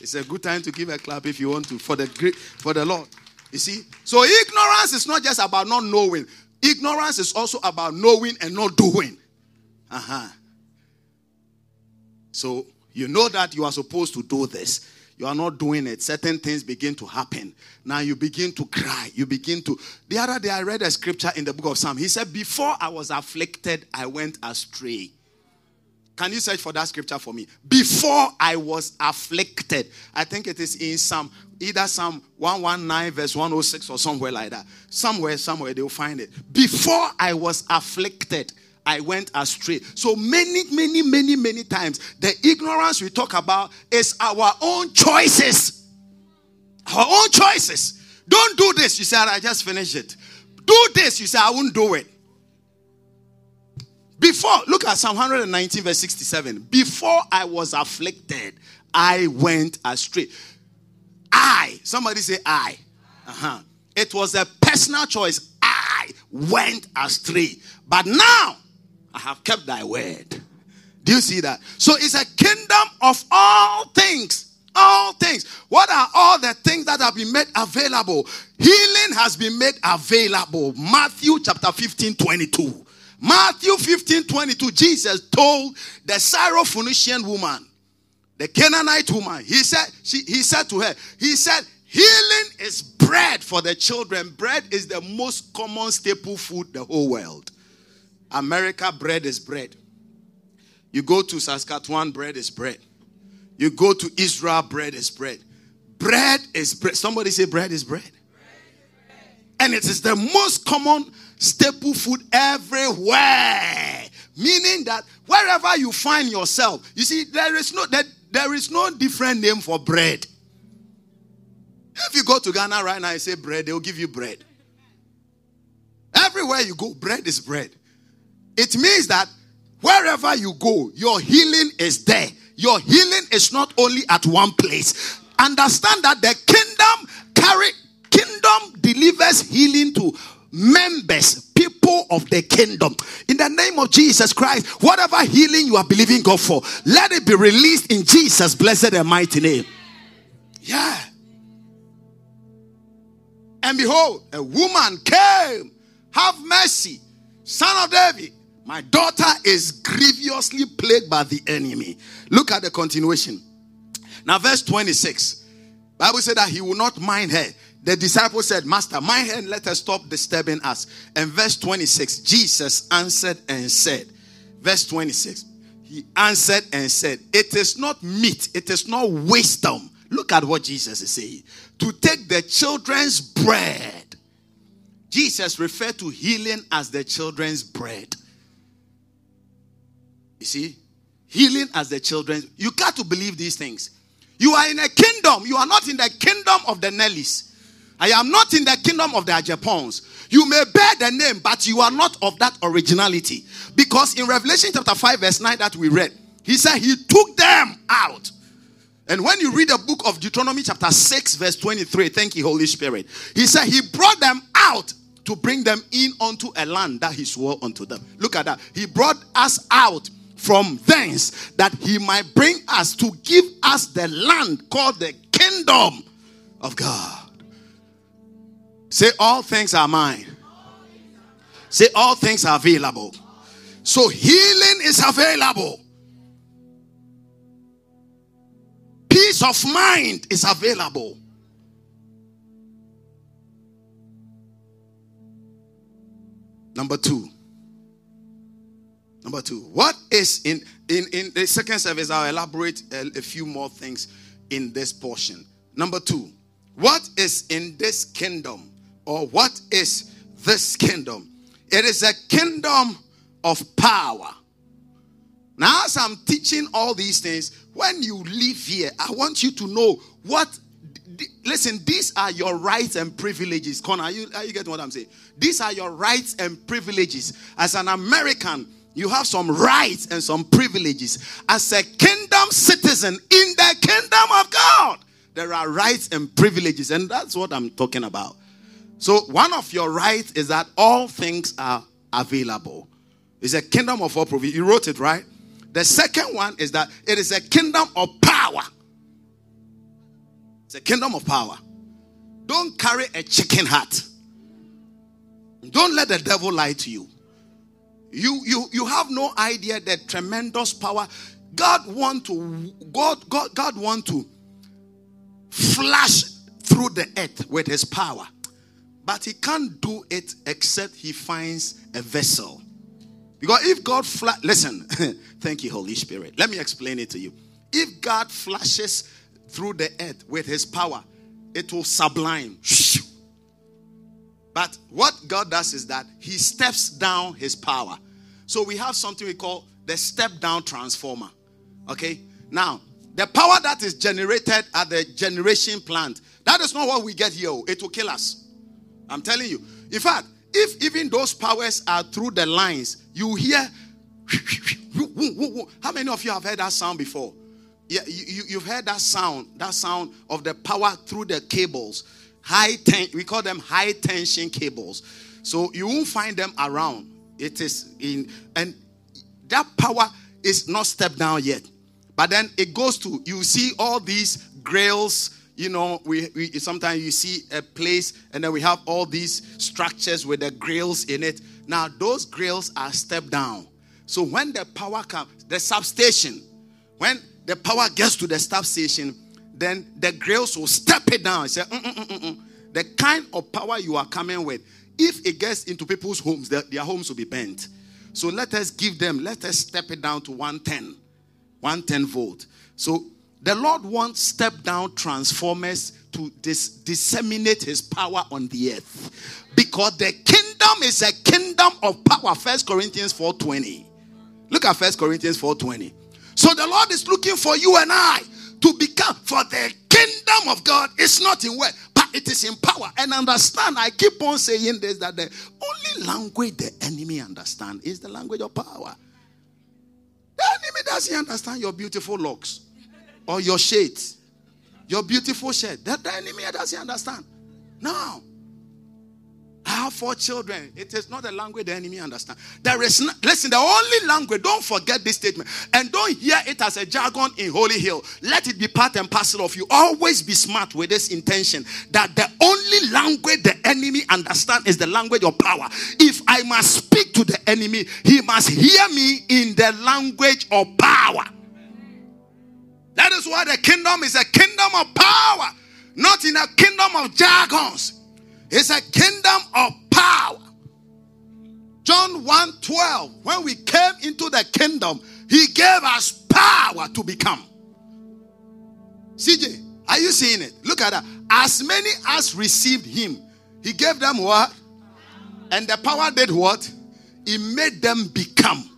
It's a good time to give a clap if you want to for the great for the Lord. You see? So ignorance is not just about not knowing. Ignorance is also about knowing and not doing. Uh-huh. So you know that you are supposed to do this you are not doing it, certain things begin to happen. Now you begin to cry. You begin to. The other day I read a scripture in the book of Psalm. He said, Before I was afflicted, I went astray. Can you search for that scripture for me? Before I was afflicted. I think it is in Psalm, either Psalm 119, verse 106, or somewhere like that. Somewhere, somewhere they'll find it. Before I was afflicted, I went astray. So many, many, many, many times, the ignorance we talk about is our own choices. Our own choices. Don't do this. You say, I just finished it. Do this. You say, I won't do it. Before, look at Psalm 119, verse 67. Before I was afflicted, I went astray. I, somebody say I. Uh-huh. It was a personal choice. I went astray. But now I have kept thy word. Do you see that? So it's a kingdom of all things. All things. What are all the things that have been made available? Healing has been made available. Matthew chapter 15, 22. Matthew 15, 22. Jesus told the Syrophoenician woman, the Canaanite woman, he said, she, he said to her, he said, healing is bread for the children. Bread is the most common staple food the whole world. America, bread is bread. You go to Saskatchewan, bread is bread. You go to Israel, bread is bread. Bread is bread. Somebody say bread is bread. And it is the most common staple food everywhere. Meaning that wherever you find yourself, you see, there is no that there is no different name for bread. If you go to Ghana right now and say bread, they'll give you bread. Everywhere you go, bread is bread. It means that wherever you go, your healing is there. Your healing is not only at one place. Understand that the kingdom carry kingdom delivers healing to members, people of the kingdom. In the name of Jesus Christ, whatever healing you are believing God for, let it be released in Jesus' blessed and mighty name. Yeah. And behold, a woman came, have mercy, son of David. My daughter is grievously plagued by the enemy. Look at the continuation. Now, verse 26. Bible said that he will not mind her. The disciple said, Master, mind her and let her stop disturbing us. And verse 26, Jesus answered and said, Verse 26, he answered and said, It is not meat, it is not wisdom. Look at what Jesus is saying. To take the children's bread. Jesus referred to healing as the children's bread. You see, healing as the children. You got to believe these things. You are in a kingdom. You are not in the kingdom of the Nellies. I am not in the kingdom of the Agyepongs. You may bear the name, but you are not of that originality. Because in Revelation chapter 5, verse 9, that we read, he said he took them out. And when you read the book of Deuteronomy chapter 6, verse 23, thank you, Holy Spirit. He said he brought them out to bring them in unto a land that he swore unto them. Look at that. He brought us out from thence that he might bring us to give us the land called the kingdom of God. Say, all things are mine. Say, all things are available. So, healing is available. Peace of mind is available. Number two, Number two, what is in in in the second service? I'll elaborate a, a few more things in this portion. Number two, what is in this kingdom, or what is this kingdom? It is a kingdom of power. Now, as I'm teaching all these things, when you live here, I want you to know what. Listen, these are your rights and privileges. Connor, are you, are you getting what I'm saying? These are your rights and privileges. As an American, you have some rights and some privileges. As a kingdom citizen in the kingdom of God, there are rights and privileges, and that's what I'm talking about. So, one of your rights is that all things are available. It's a kingdom of all provision. You wrote it right. The second one is that it is a kingdom of power. It's a kingdom of power. Don't carry a chicken hat. Don't let the devil lie to you. You, you, you have no idea the tremendous power. God want to God, God, God want to flash through the earth with his power. But he can't do it except he finds a vessel. Because if God fla- listen, thank you, Holy Spirit. Let me explain it to you. If God flashes through the earth with his power, it will sublime. But what God does is that He steps down His power. So we have something we call the step down transformer. Okay? Now, the power that is generated at the generation plant, that is not what we get here. Oh. It will kill us. I'm telling you. In fact, if even those powers are through the lines, you hear. How many of you have heard that sound before? Yeah, you, you, have heard that sound, that sound of the power through the cables high ten- we call them high tension cables. So you won't find them around. It is in and that power is not stepped down yet. But then it goes to you see all these grails. You know, we, we sometimes you see a place and then we have all these structures with the grails in it. Now those grails are stepped down. So when the power comes, the substation, when the power gets to the substation, then the grails will step it down. Say, mm, mm, mm, the kind of power you are coming with, if it gets into people's homes, their, their homes will be bent. So let us give them, let us step it down to 110, 110 volt. So the Lord wants step down transformers to dis- disseminate his power on the earth. Because the kingdom is a kingdom of power. First Corinthians 4:20. Look at First Corinthians 4:20. So the Lord is looking for you and I to become for the kingdom of God is not in word, it is in power. And understand, I keep on saying this that the only language the enemy understand is the language of power. The enemy doesn't understand your beautiful locks or your shades, your beautiful shirt. That the enemy doesn't understand. No. Have four children. It is not a language the enemy understand. There is listen, the only language, don't forget this statement, and don't hear it as a jargon in Holy Hill. Let it be part and parcel of you. Always be smart with this intention that the only language the enemy understand is the language of power. If I must speak to the enemy, he must hear me in the language of power. That is why the kingdom is a kingdom of power, not in a kingdom of jargons. It's a kingdom of power. John 1 12. When we came into the kingdom, he gave us power to become. CJ, are you seeing it? Look at that. As many as received him, he gave them what? And the power did what? He made them become.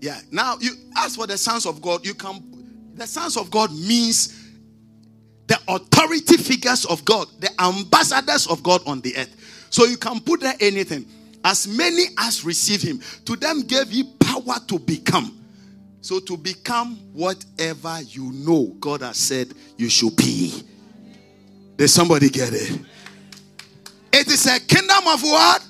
Yeah. Now you ask for the sons of God, you can the sons of God means the authority figures of God, the ambassadors of God on the earth. So you can put there anything. As many as receive him, to them gave he power to become. So to become whatever you know God has said you should be. Did somebody get it? It is a kingdom of what?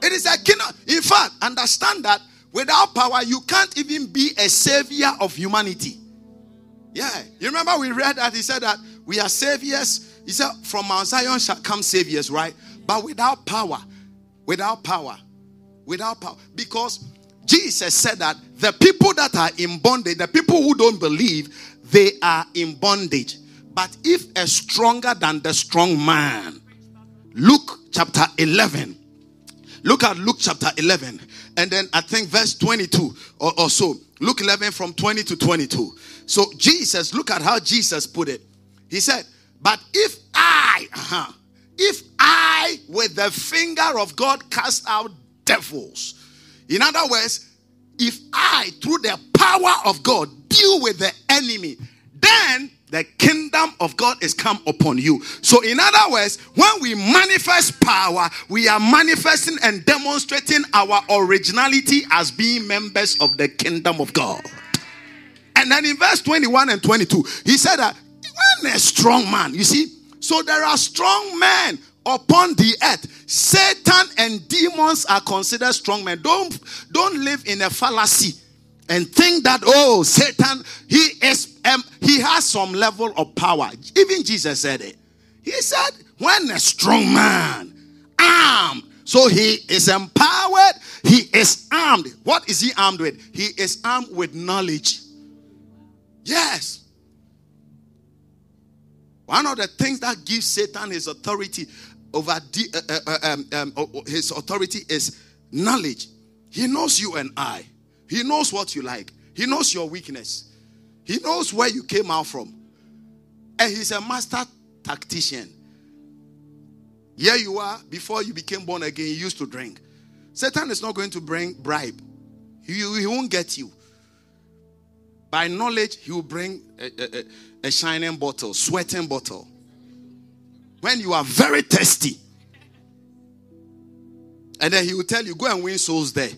It is a kingdom. In fact, understand that without power, you can't even be a savior of humanity. Yeah. You remember we read that he said that we are saviors. He said, From Mount Zion shall come saviors, right? But without power. Without power. Without power. Because Jesus said that the people that are in bondage, the people who don't believe, they are in bondage. But if a stronger than the strong man, Luke chapter 11, look at Luke chapter 11, and then I think verse 22 or, or so. Luke 11 from 20 to 22. So Jesus, look at how Jesus put it. He said, But if I, uh-huh, if I with the finger of God cast out devils, in other words, if I through the power of God deal with the enemy, then the kingdom of God is come upon you. So, in other words, when we manifest power, we are manifesting and demonstrating our originality as being members of the kingdom of God. And then in verse 21 and 22, he said that when a strong man, you see, so there are strong men upon the earth. Satan and demons are considered strong men. Don't, don't live in a fallacy and think that oh satan he is um, he has some level of power. Even jesus said it. He said when a strong man armed so he is empowered he is armed. What is he armed with? He is armed with knowledge. Yes. One of the things that gives satan his authority over the, uh, uh, um, um, uh, his authority is knowledge. He knows you and i he knows what you like. He knows your weakness. He knows where you came out from. And he's a master tactician. Here you are, before you became born again, you used to drink. Satan is not going to bring bribe. He, he won't get you. By knowledge, he will bring a, a, a shining bottle, sweating bottle. When you are very thirsty. And then he will tell you, go and win souls there.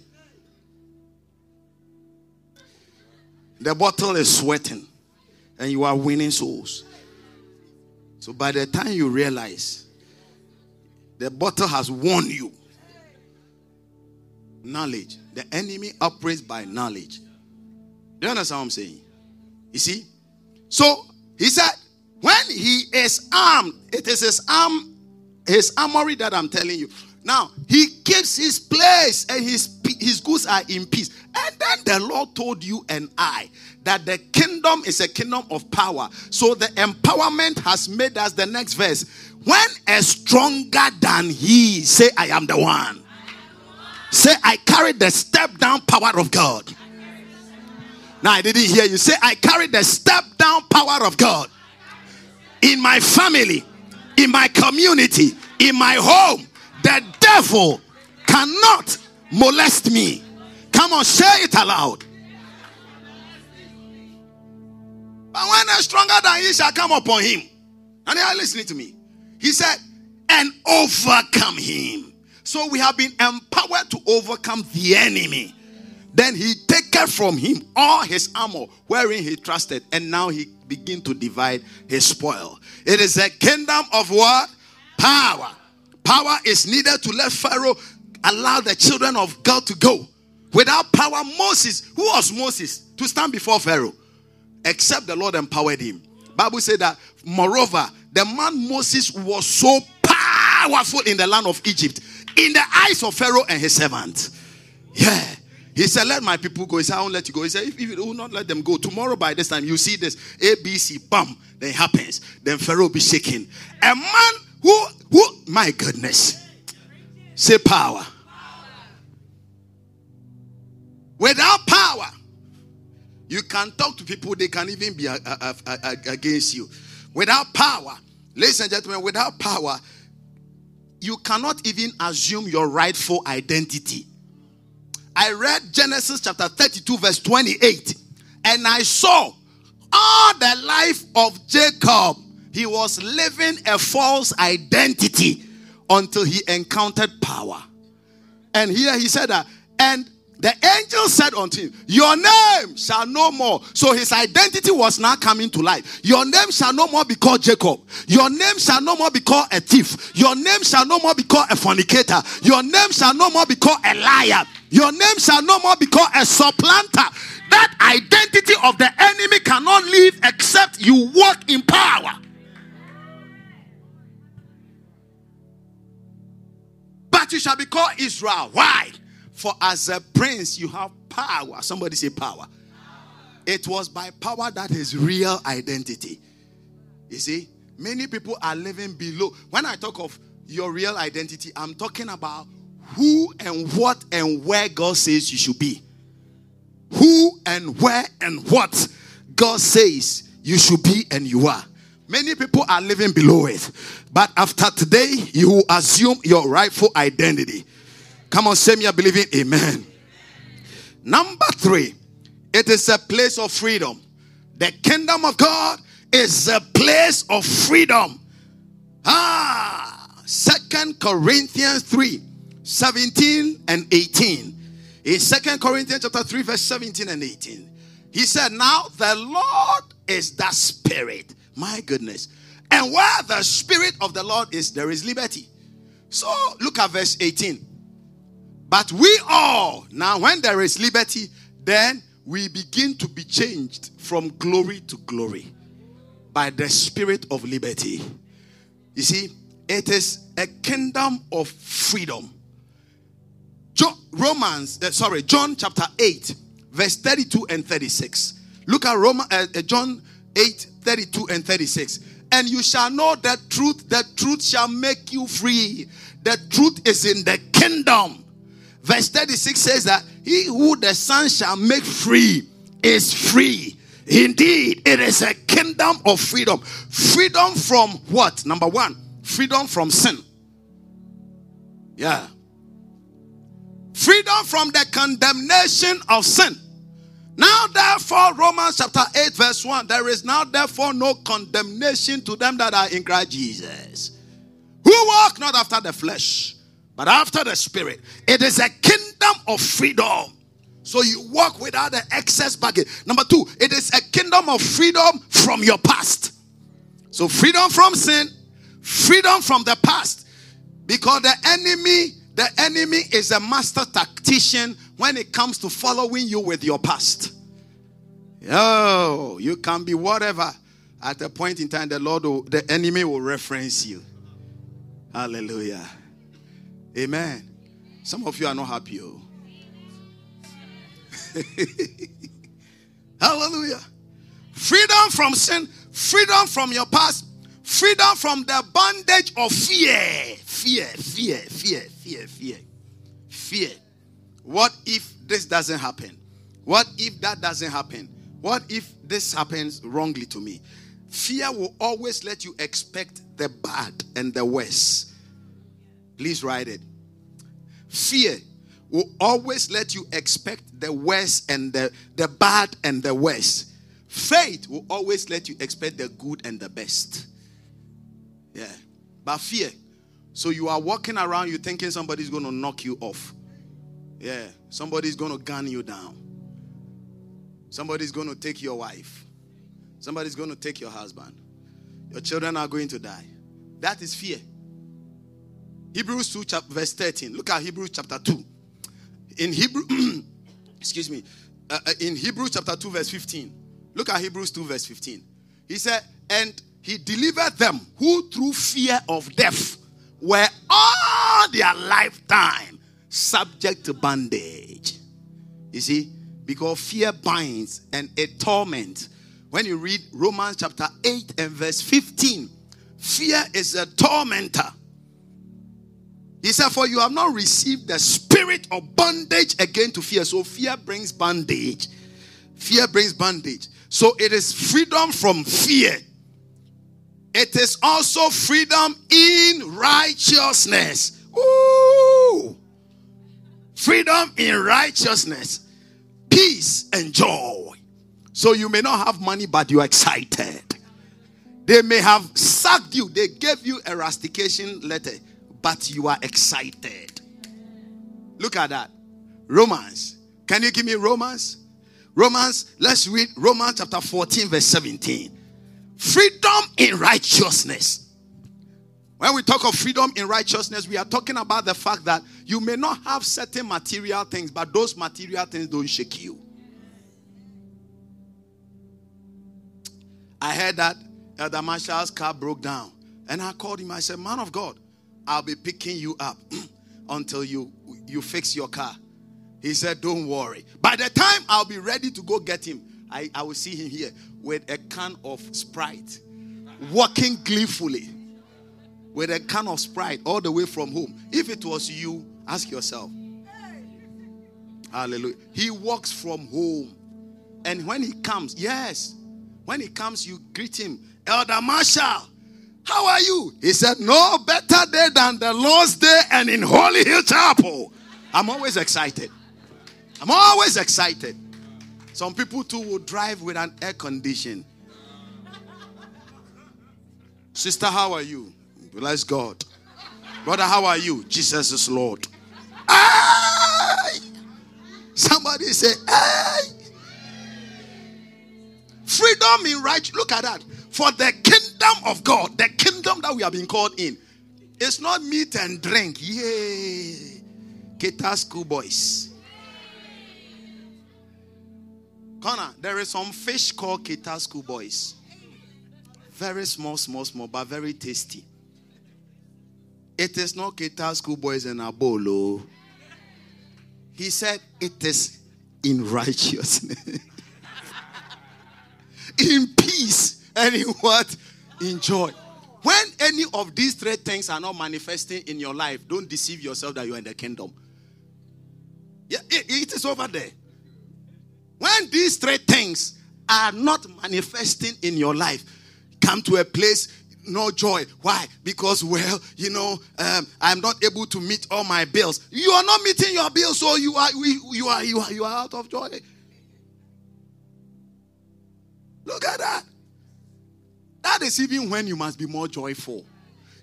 The bottle is sweating and you are winning souls. So by the time you realize the bottle has won you, knowledge, the enemy operates by knowledge. Do you understand what I'm saying? You see? So he said, when he is armed, it is his arm, his armory that I'm telling you. Now he keeps his place and his his goods are in peace. And then the Lord told you and I that the kingdom is a kingdom of power. So the empowerment has made us the next verse. When a stronger than he say, I am the one. Say, I carry the step down power of God. Now I didn't hear you. Say, I carry the step down power of God in my family, in my community, in my home. Devil cannot molest me. Come on, say it aloud. But when a stronger than he shall come upon him, and they are listening to me, he said, and overcome him. So we have been empowered to overcome the enemy. Then he taketh from him all his armor wherein he trusted, and now he begin to divide his spoil. It is a kingdom of what? Power. Power is needed to let Pharaoh allow the children of God to go. Without power, Moses, who was Moses to stand before Pharaoh? Except the Lord empowered him. Bible said that moreover, the man Moses was so powerful in the land of Egypt, in the eyes of Pharaoh and his servant. Yeah. He said, Let my people go. He said, I won't let you go. He said, If, you will not let them go, tomorrow by this time you see this A, B, C, bam, then it happens. Then Pharaoh be shaking. A man who, who, my goodness, say power. Without power, you can talk to people, they can even be a, a, a, against you. Without power, ladies and gentlemen, without power, you cannot even assume your rightful identity. I read Genesis chapter 32, verse 28, and I saw all the life of Jacob. He was living a false identity until he encountered power. And here he said that, and the angel said unto him, Your name shall no more. So his identity was now coming to life. Your name shall no more be called Jacob. Your name shall no more be called a thief. Your name shall no more be called a fornicator. Your name shall no more be called a liar. Your name shall no more be called a supplanter. That identity of the enemy cannot live except you walk in power. But you shall be called Israel. Why? For as a prince, you have power. Somebody say power. It was by power that is real identity. You see, many people are living below. When I talk of your real identity, I'm talking about who and what and where God says you should be. Who and where and what God says you should be and you are. Many people are living below it. But after today, you will assume your rightful identity. Come on, say me a believing amen. Number three, it is a place of freedom. The kingdom of God is a place of freedom. Ah, Second Corinthians 3 17 and 18. In Second Corinthians chapter 3, verse 17 and 18. He said, Now the Lord is the Spirit. My goodness. And where the Spirit of the Lord is, there is liberty. So look at verse 18. But we all, now when there is liberty, then we begin to be changed from glory to glory by the spirit of liberty. You see, it is a kingdom of freedom. John, Romans, uh, sorry, John chapter 8, verse 32 and 36. Look at Roman, uh, uh, John 8, 32 and 36. And you shall know the truth, the truth shall make you free. The truth is in the kingdom. Verse 36 says that he who the Son shall make free is free. Indeed, it is a kingdom of freedom. Freedom from what? Number one, freedom from sin. Yeah. Freedom from the condemnation of sin. Now, therefore, Romans chapter 8, verse 1 there is now, therefore, no condemnation to them that are in Christ Jesus, who walk not after the flesh but after the spirit. It is a kingdom of freedom. So you walk without the excess baggage. Number two, it is a kingdom of freedom from your past. So freedom from sin, freedom from the past. Because the enemy, the enemy is a master tactician when it comes to following you with your past. Oh, you can be whatever. At a point in time, the Lord, will, the enemy will reference you. Hallelujah. Amen. Some of you are not happy. Oh. Hallelujah. Freedom from sin, freedom from your past, freedom from the bondage of fear. Fear, fear, fear, fear, fear. Fear. What if this doesn't happen? What if that doesn't happen? What if this happens wrongly to me? Fear will always let you expect the bad and the worst. Please write it. Fear will always let you expect the worst and the, the bad and the worst. Faith will always let you expect the good and the best. Yeah. But fear. So you are walking around, you thinking somebody's going to knock you off. Yeah. Somebody's going to gun you down. Somebody's going to take your wife. Somebody's going to take your husband. Your children are going to die. That is fear. Hebrews 2, chapter, verse 13. Look at Hebrews chapter 2. In Hebrew, excuse me, uh, uh, in Hebrews chapter 2, verse 15. Look at Hebrews 2, verse 15. He said, And he delivered them who through fear of death were all their lifetime subject to bondage. You see, because fear binds and it torments. When you read Romans chapter 8 and verse 15, fear is a tormentor. He said, For you have not received the spirit of bondage again to fear. So fear brings bondage. Fear brings bondage. So it is freedom from fear. It is also freedom in righteousness. Ooh. Freedom in righteousness, peace and joy. So you may not have money, but you're excited. They may have sacked you, they gave you a rustication letter but you are excited. Look at that. Romans. Can you give me Romans? Romans, let's read Romans chapter 14, verse 17. Freedom in righteousness. When we talk of freedom in righteousness, we are talking about the fact that you may not have certain material things, but those material things don't shake you. I heard that Elder Marshall's car broke down. And I called him. I said, Man of God, I'll be picking you up until you you fix your car. He said, Don't worry. By the time I'll be ready to go get him, I, I will see him here with a can of Sprite, walking gleefully with a can of Sprite all the way from home. If it was you, ask yourself. Hallelujah. He walks from home. And when he comes, yes, when he comes, you greet him. Elder Marshall, how are you? He said, No better day than the Lord's day and in Holy Hill Chapel. I'm always excited. I'm always excited. Some people too will drive with an air condition. Sister, how are you? Bless God. Brother, how are you? Jesus is Lord. Aye! Somebody say, Aye! Freedom in right. Look at that. For the kingdom of God, the kingdom that we have been called in, it's not meat and drink. Yay. Keta school boys. Connor, there is some fish called Keta school boys. Very small, small, small, but very tasty. It is not Keta school boys and Abolo. He said it is in righteousness, in peace, and in what? In joy. When any of these three things are not manifesting in your life, don't deceive yourself that you are in the kingdom. Yeah, it, it is over there. When these three things are not manifesting in your life, come to a place no joy. Why? Because, well, you know, um, I'm not able to meet all my bills. You are not meeting your bills, so you are you are you are you are out of joy. Look at that. That is even when you must be more joyful.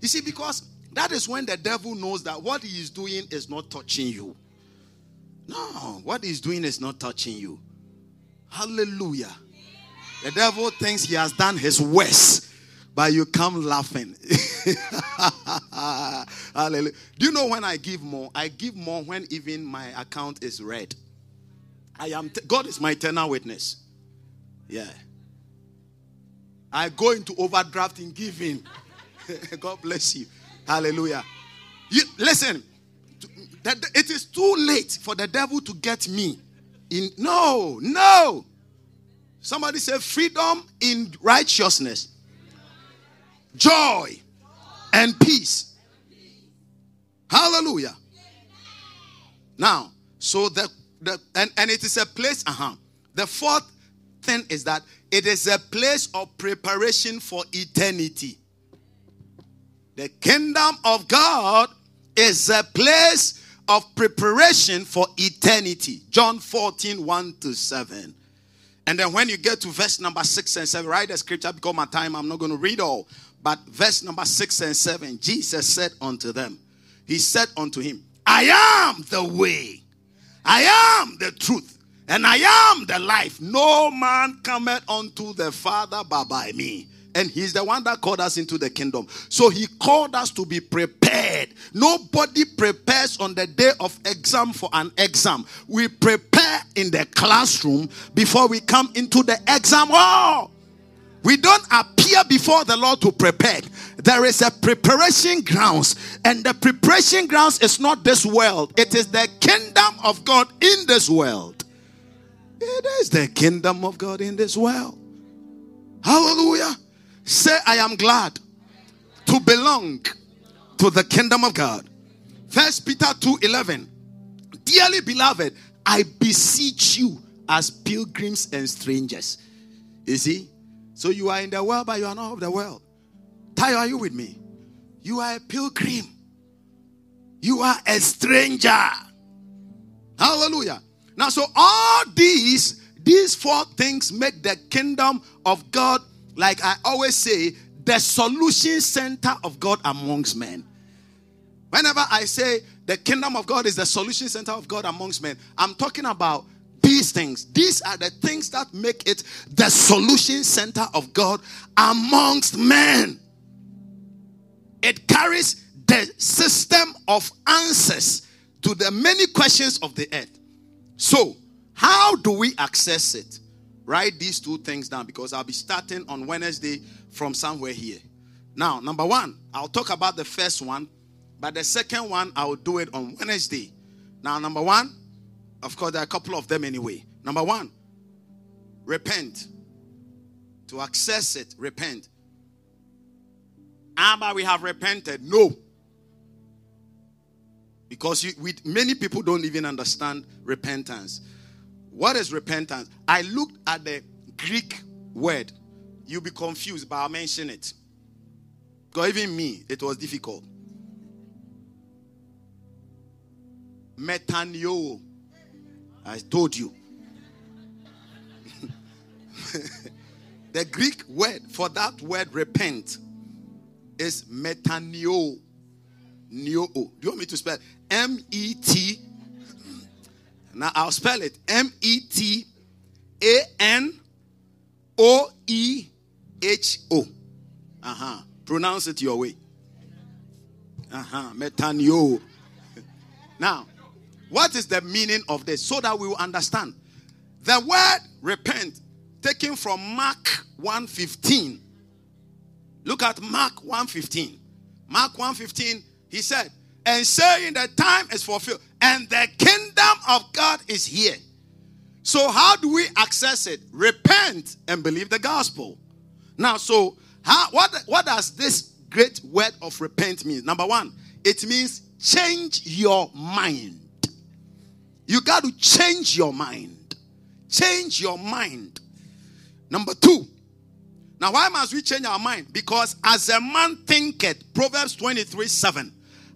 You see, because that is when the devil knows that what he is doing is not touching you. No, what he's doing is not touching you. Hallelujah. The devil thinks he has done his worst, but you come laughing. Hallelujah. Do you know when I give more? I give more when even my account is red. I am t- God is my eternal witness. Yeah. I go into overdraft in giving. God bless you. Hallelujah. You listen, it is too late for the devil to get me. In no, no. Somebody said freedom in righteousness, joy, and peace. Hallelujah. Now, so the the and, and it is a place, uh-huh. The fourth thing is that it is a place of preparation for eternity. The kingdom of God is a place of preparation for eternity. John 14, 1 to 7. And then when you get to verse number 6 and 7, write the scripture because my time, I'm not going to read all. But verse number 6 and 7, Jesus said unto them, He said unto him, I am the way, I am the truth, and I am the life. No man cometh unto the Father but by me and he's the one that called us into the kingdom. So he called us to be prepared. Nobody prepares on the day of exam for an exam. We prepare in the classroom before we come into the exam hall. We don't appear before the Lord to prepare. There is a preparation grounds, and the preparation grounds is not this world. It is the kingdom of God in this world. It is the kingdom of God in this world. Hallelujah. Say, I am glad to belong to the kingdom of God. First Peter 2 11. Dearly beloved, I beseech you as pilgrims and strangers. You see? So you are in the world, but you are not of the world. Ty, are you with me? You are a pilgrim. You are a stranger. Hallelujah. Now, so all these, these four things make the kingdom of God like I always say, the solution center of God amongst men. Whenever I say the kingdom of God is the solution center of God amongst men, I'm talking about these things. These are the things that make it the solution center of God amongst men. It carries the system of answers to the many questions of the earth. So, how do we access it? Write these two things down because I'll be starting on Wednesday from somewhere here. Now, number one, I'll talk about the first one, but the second one, I'll do it on Wednesday. Now, number one, of course, there are a couple of them anyway. Number one, repent. To access it, repent. But we have repented. No. Because you, we, many people don't even understand repentance. What is repentance? I looked at the Greek word. You'll be confused, but I'll mention it. Because even me, it was difficult. Metanio. I told you. the Greek word for that word repent is metanio. Neo. Do you want me to spell M E T now I'll spell it M E T A N O E H O. Uh huh. Pronounce it your way. Uh huh. Metanio. Now, what is the meaning of this? So that we will understand. The word repent, taken from Mark 1:15. Look at Mark 1:15. Mark 1:15, he said, and saying the time is fulfilled and the kingdom of God is here. So, how do we access it? Repent and believe the gospel. Now, so how, what, what does this great word of repent mean? Number one, it means change your mind. You got to change your mind. Change your mind. Number two, now why must we change our mind? Because as a man thinketh, Proverbs 23 7,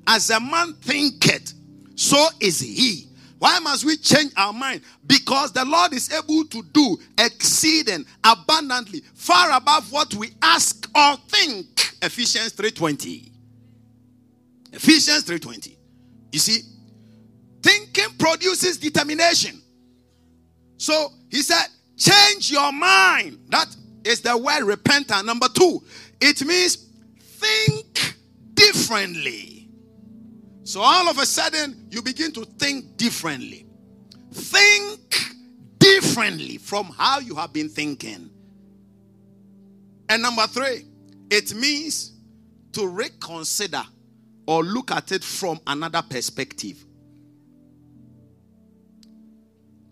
as a man thinketh, so is he. Why must we change our mind? Because the Lord is able to do exceeding abundantly, far above what we ask or think. Ephesians 3:20. Ephesians 3:20. You see, thinking produces determination. So he said, change your mind. That is the word repentant. Number two, it means think differently. So all of a sudden, you begin to think differently. Think differently from how you have been thinking. And number three, it means to reconsider or look at it from another perspective.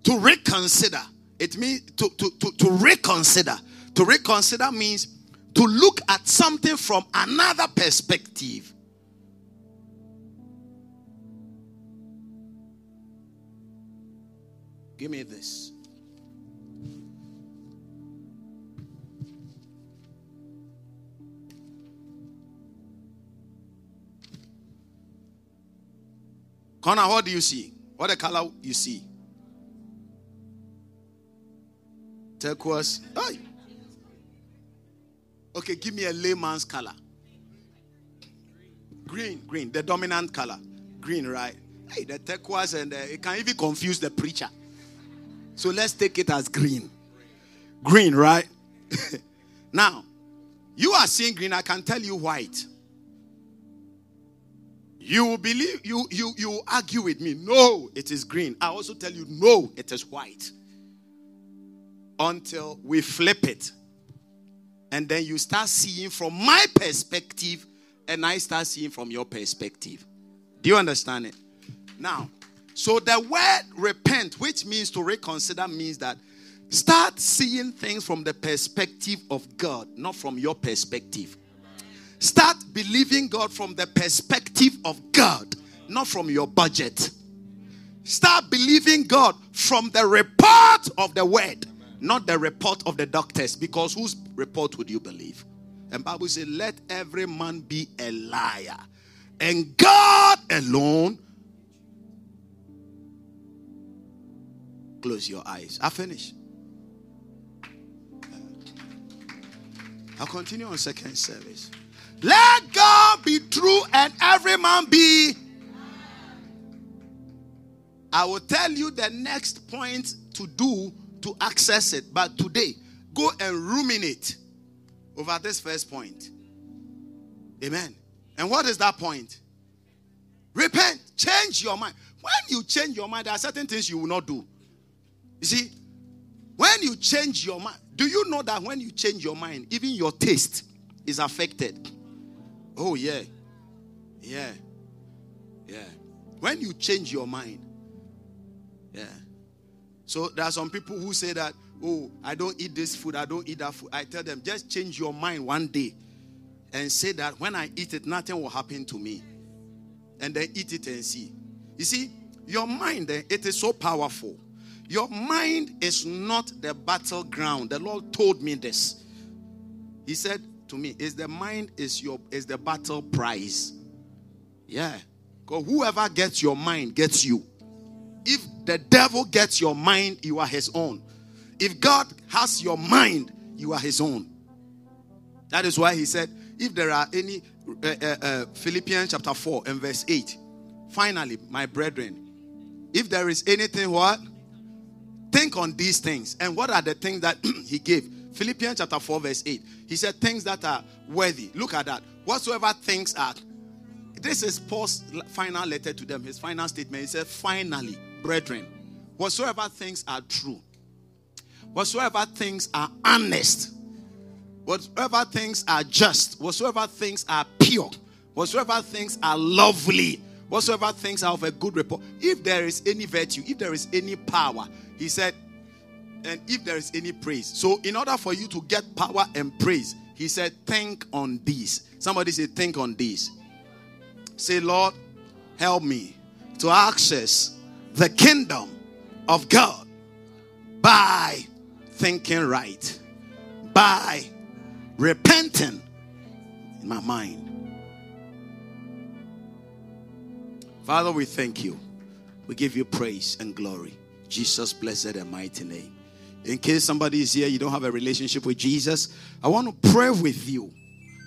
To reconsider, it means to, to, to, to reconsider. To reconsider means to look at something from another perspective. Give me this. Connor, what do you see? What the color you see? Turquoise. Hey. Okay, give me a layman's color. Green, green, the dominant color. Green, right? Hey, the turquoise and the, it can even confuse the preacher. So let's take it as green. Green, right? now, you are seeing green, I can tell you white. You will believe you you you argue with me. No, it is green. I also tell you no, it is white. Until we flip it. And then you start seeing from my perspective and I start seeing from your perspective. Do you understand it? Now, so the word repent, which means to reconsider, means that start seeing things from the perspective of God, not from your perspective. Start believing God from the perspective of God, not from your budget. Start believing God from the report of the word, not the report of the doctors. Because whose report would you believe? And Bible says, "Let every man be a liar, and God alone." Close your eyes. I finish. I'll continue on second service. Let God be true and every man be. I will tell you the next point to do to access it. But today, go and ruminate over this first point. Amen. And what is that point? Repent. Change your mind. When you change your mind, there are certain things you will not do. You see, when you change your mind, do you know that when you change your mind, even your taste is affected? Oh, yeah. Yeah. Yeah. When you change your mind. Yeah. So there are some people who say that, oh, I don't eat this food, I don't eat that food. I tell them, just change your mind one day and say that when I eat it, nothing will happen to me. And then eat it and see. You see, your mind, eh, it is so powerful. Your mind is not the battleground. The Lord told me this. He said, to me is the mind is your is the battle prize. Yeah. Because whoever gets your mind gets you. If the devil gets your mind, you are his own. If God has your mind, you are his own. That is why he said, if there are any, uh, uh, uh, Philippians chapter 4 and verse 8, finally, my brethren, if there is anything, what? Think on these things. And what are the things that he gave? Philippians chapter 4, verse 8. He said, Things that are worthy. Look at that. Whatsoever things are. This is Paul's final letter to them, his final statement. He said, Finally, brethren, whatsoever things are true, whatsoever things are honest, whatsoever things are just, whatsoever things are pure, whatsoever things are lovely, whatsoever things are of a good report, if there is any virtue, if there is any power, he said, and if there is any praise. So, in order for you to get power and praise, he said, Think on this. Somebody say, Think on this. Say, Lord, help me to access the kingdom of God by thinking right, by repenting in my mind. Father, we thank you. We give you praise and glory. Jesus, blessed and mighty name in case somebody is here, you don't have a relationship with Jesus, I want to pray with you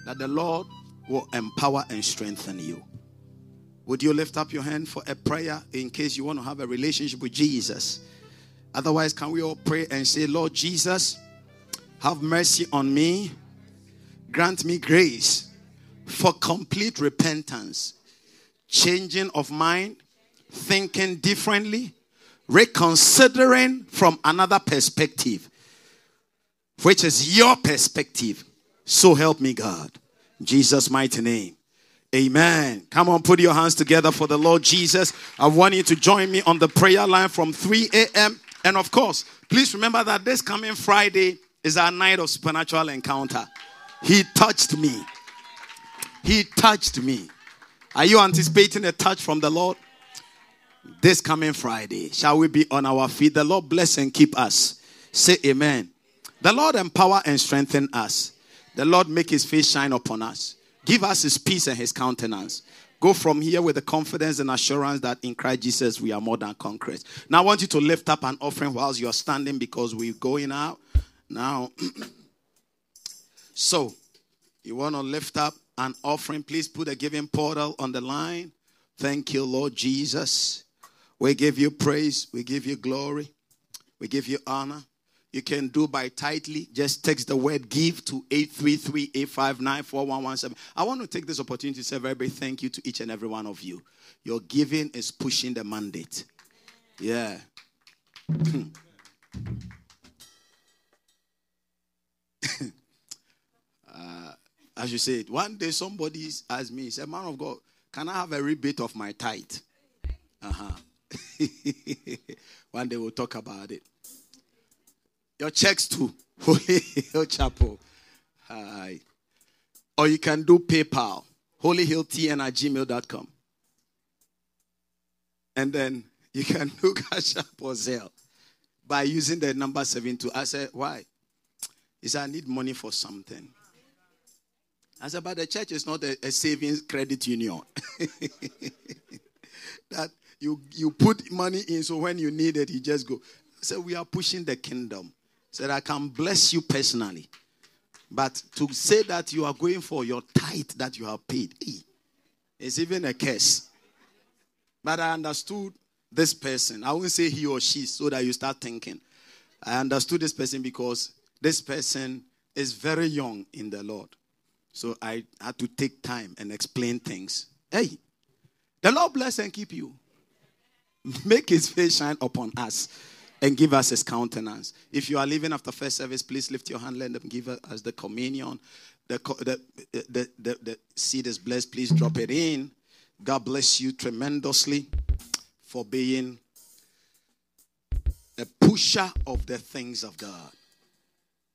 that the Lord will empower and strengthen you. Would you lift up your hand for a prayer in case you want to have a relationship with Jesus? Otherwise, can we all pray and say, Lord Jesus, have mercy on me, grant me grace for complete repentance, changing of mind, thinking differently reconsidering from another perspective, which is your perspective. So help me, God. In Jesus' mighty name. Amen. Come on, put your hands together for the Lord Jesus. I want you to join me on the prayer line from 3 a.m. And of course, please remember that this coming Friday is our night of supernatural encounter. He touched me. He touched me. Are you anticipating a touch from the Lord? This coming Friday, shall we be on our feet? The Lord bless and keep us. Say amen. The Lord empower and strengthen us. The Lord make his face shine upon us. Give us his peace and his countenance. Go from here with the confidence and assurance that in Christ Jesus we are more than conquerors. Now I want you to lift up an offering whilst you are standing because we're going out. Now, so you want to lift up an offering, please put a giving portal on the line. Thank you, Lord Jesus. We give you praise, we give you glory, we give you honor. You can do by Tithe.ly. Just text the word give to 833-859-4117. I want to take this opportunity to say very big thank you to each and every one of you. Your giving is pushing the mandate. Yeah. uh, as you said, one day somebody asked me, said, Man of God, can I have a rebate of my tithe? Uh-huh. one day we'll talk about it. Your checks too. Holy Hill Chapel. Hi. Or you can do PayPal. HolyHillTN at. And then you can do Cash App or Zelle by using the number 72. I said, why? He said, I need money for something. I said, but the church is not a, a savings credit union. that you, you put money in, so when you need it, you just go. Said, we are pushing the kingdom. Said, I can bless you personally. But to say that you are going for your tithe that you have paid, eh, is even a curse. But I understood this person. I won't say he or she so that you start thinking. I understood this person because this person is very young in the Lord. So I had to take time and explain things. Hey, the Lord bless and keep you. Make his face shine upon us and give us his countenance. If you are leaving after first service, please lift your hand, let them give us the communion. The, the, the, the, the seed is blessed. Please drop it in. God bless you tremendously for being a pusher of the things of God.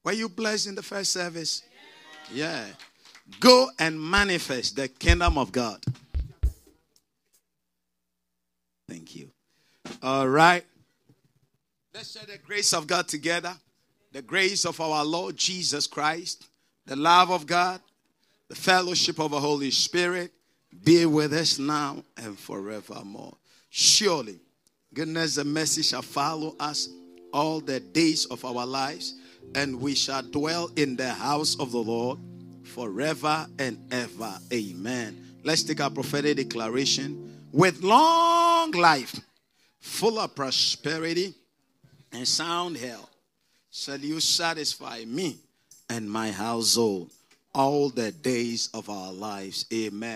Were you blessed in the first service? Yeah. Go and manifest the kingdom of God. Thank you. All right. Let's share the grace of God together. The grace of our Lord Jesus Christ, the love of God, the fellowship of the Holy Spirit be with us now and forevermore. Surely, goodness and mercy shall follow us all the days of our lives, and we shall dwell in the house of the Lord forever and ever. Amen. Let's take our prophetic declaration. With long life, full of prosperity and sound health, shall you satisfy me and my household all the days of our lives. Amen.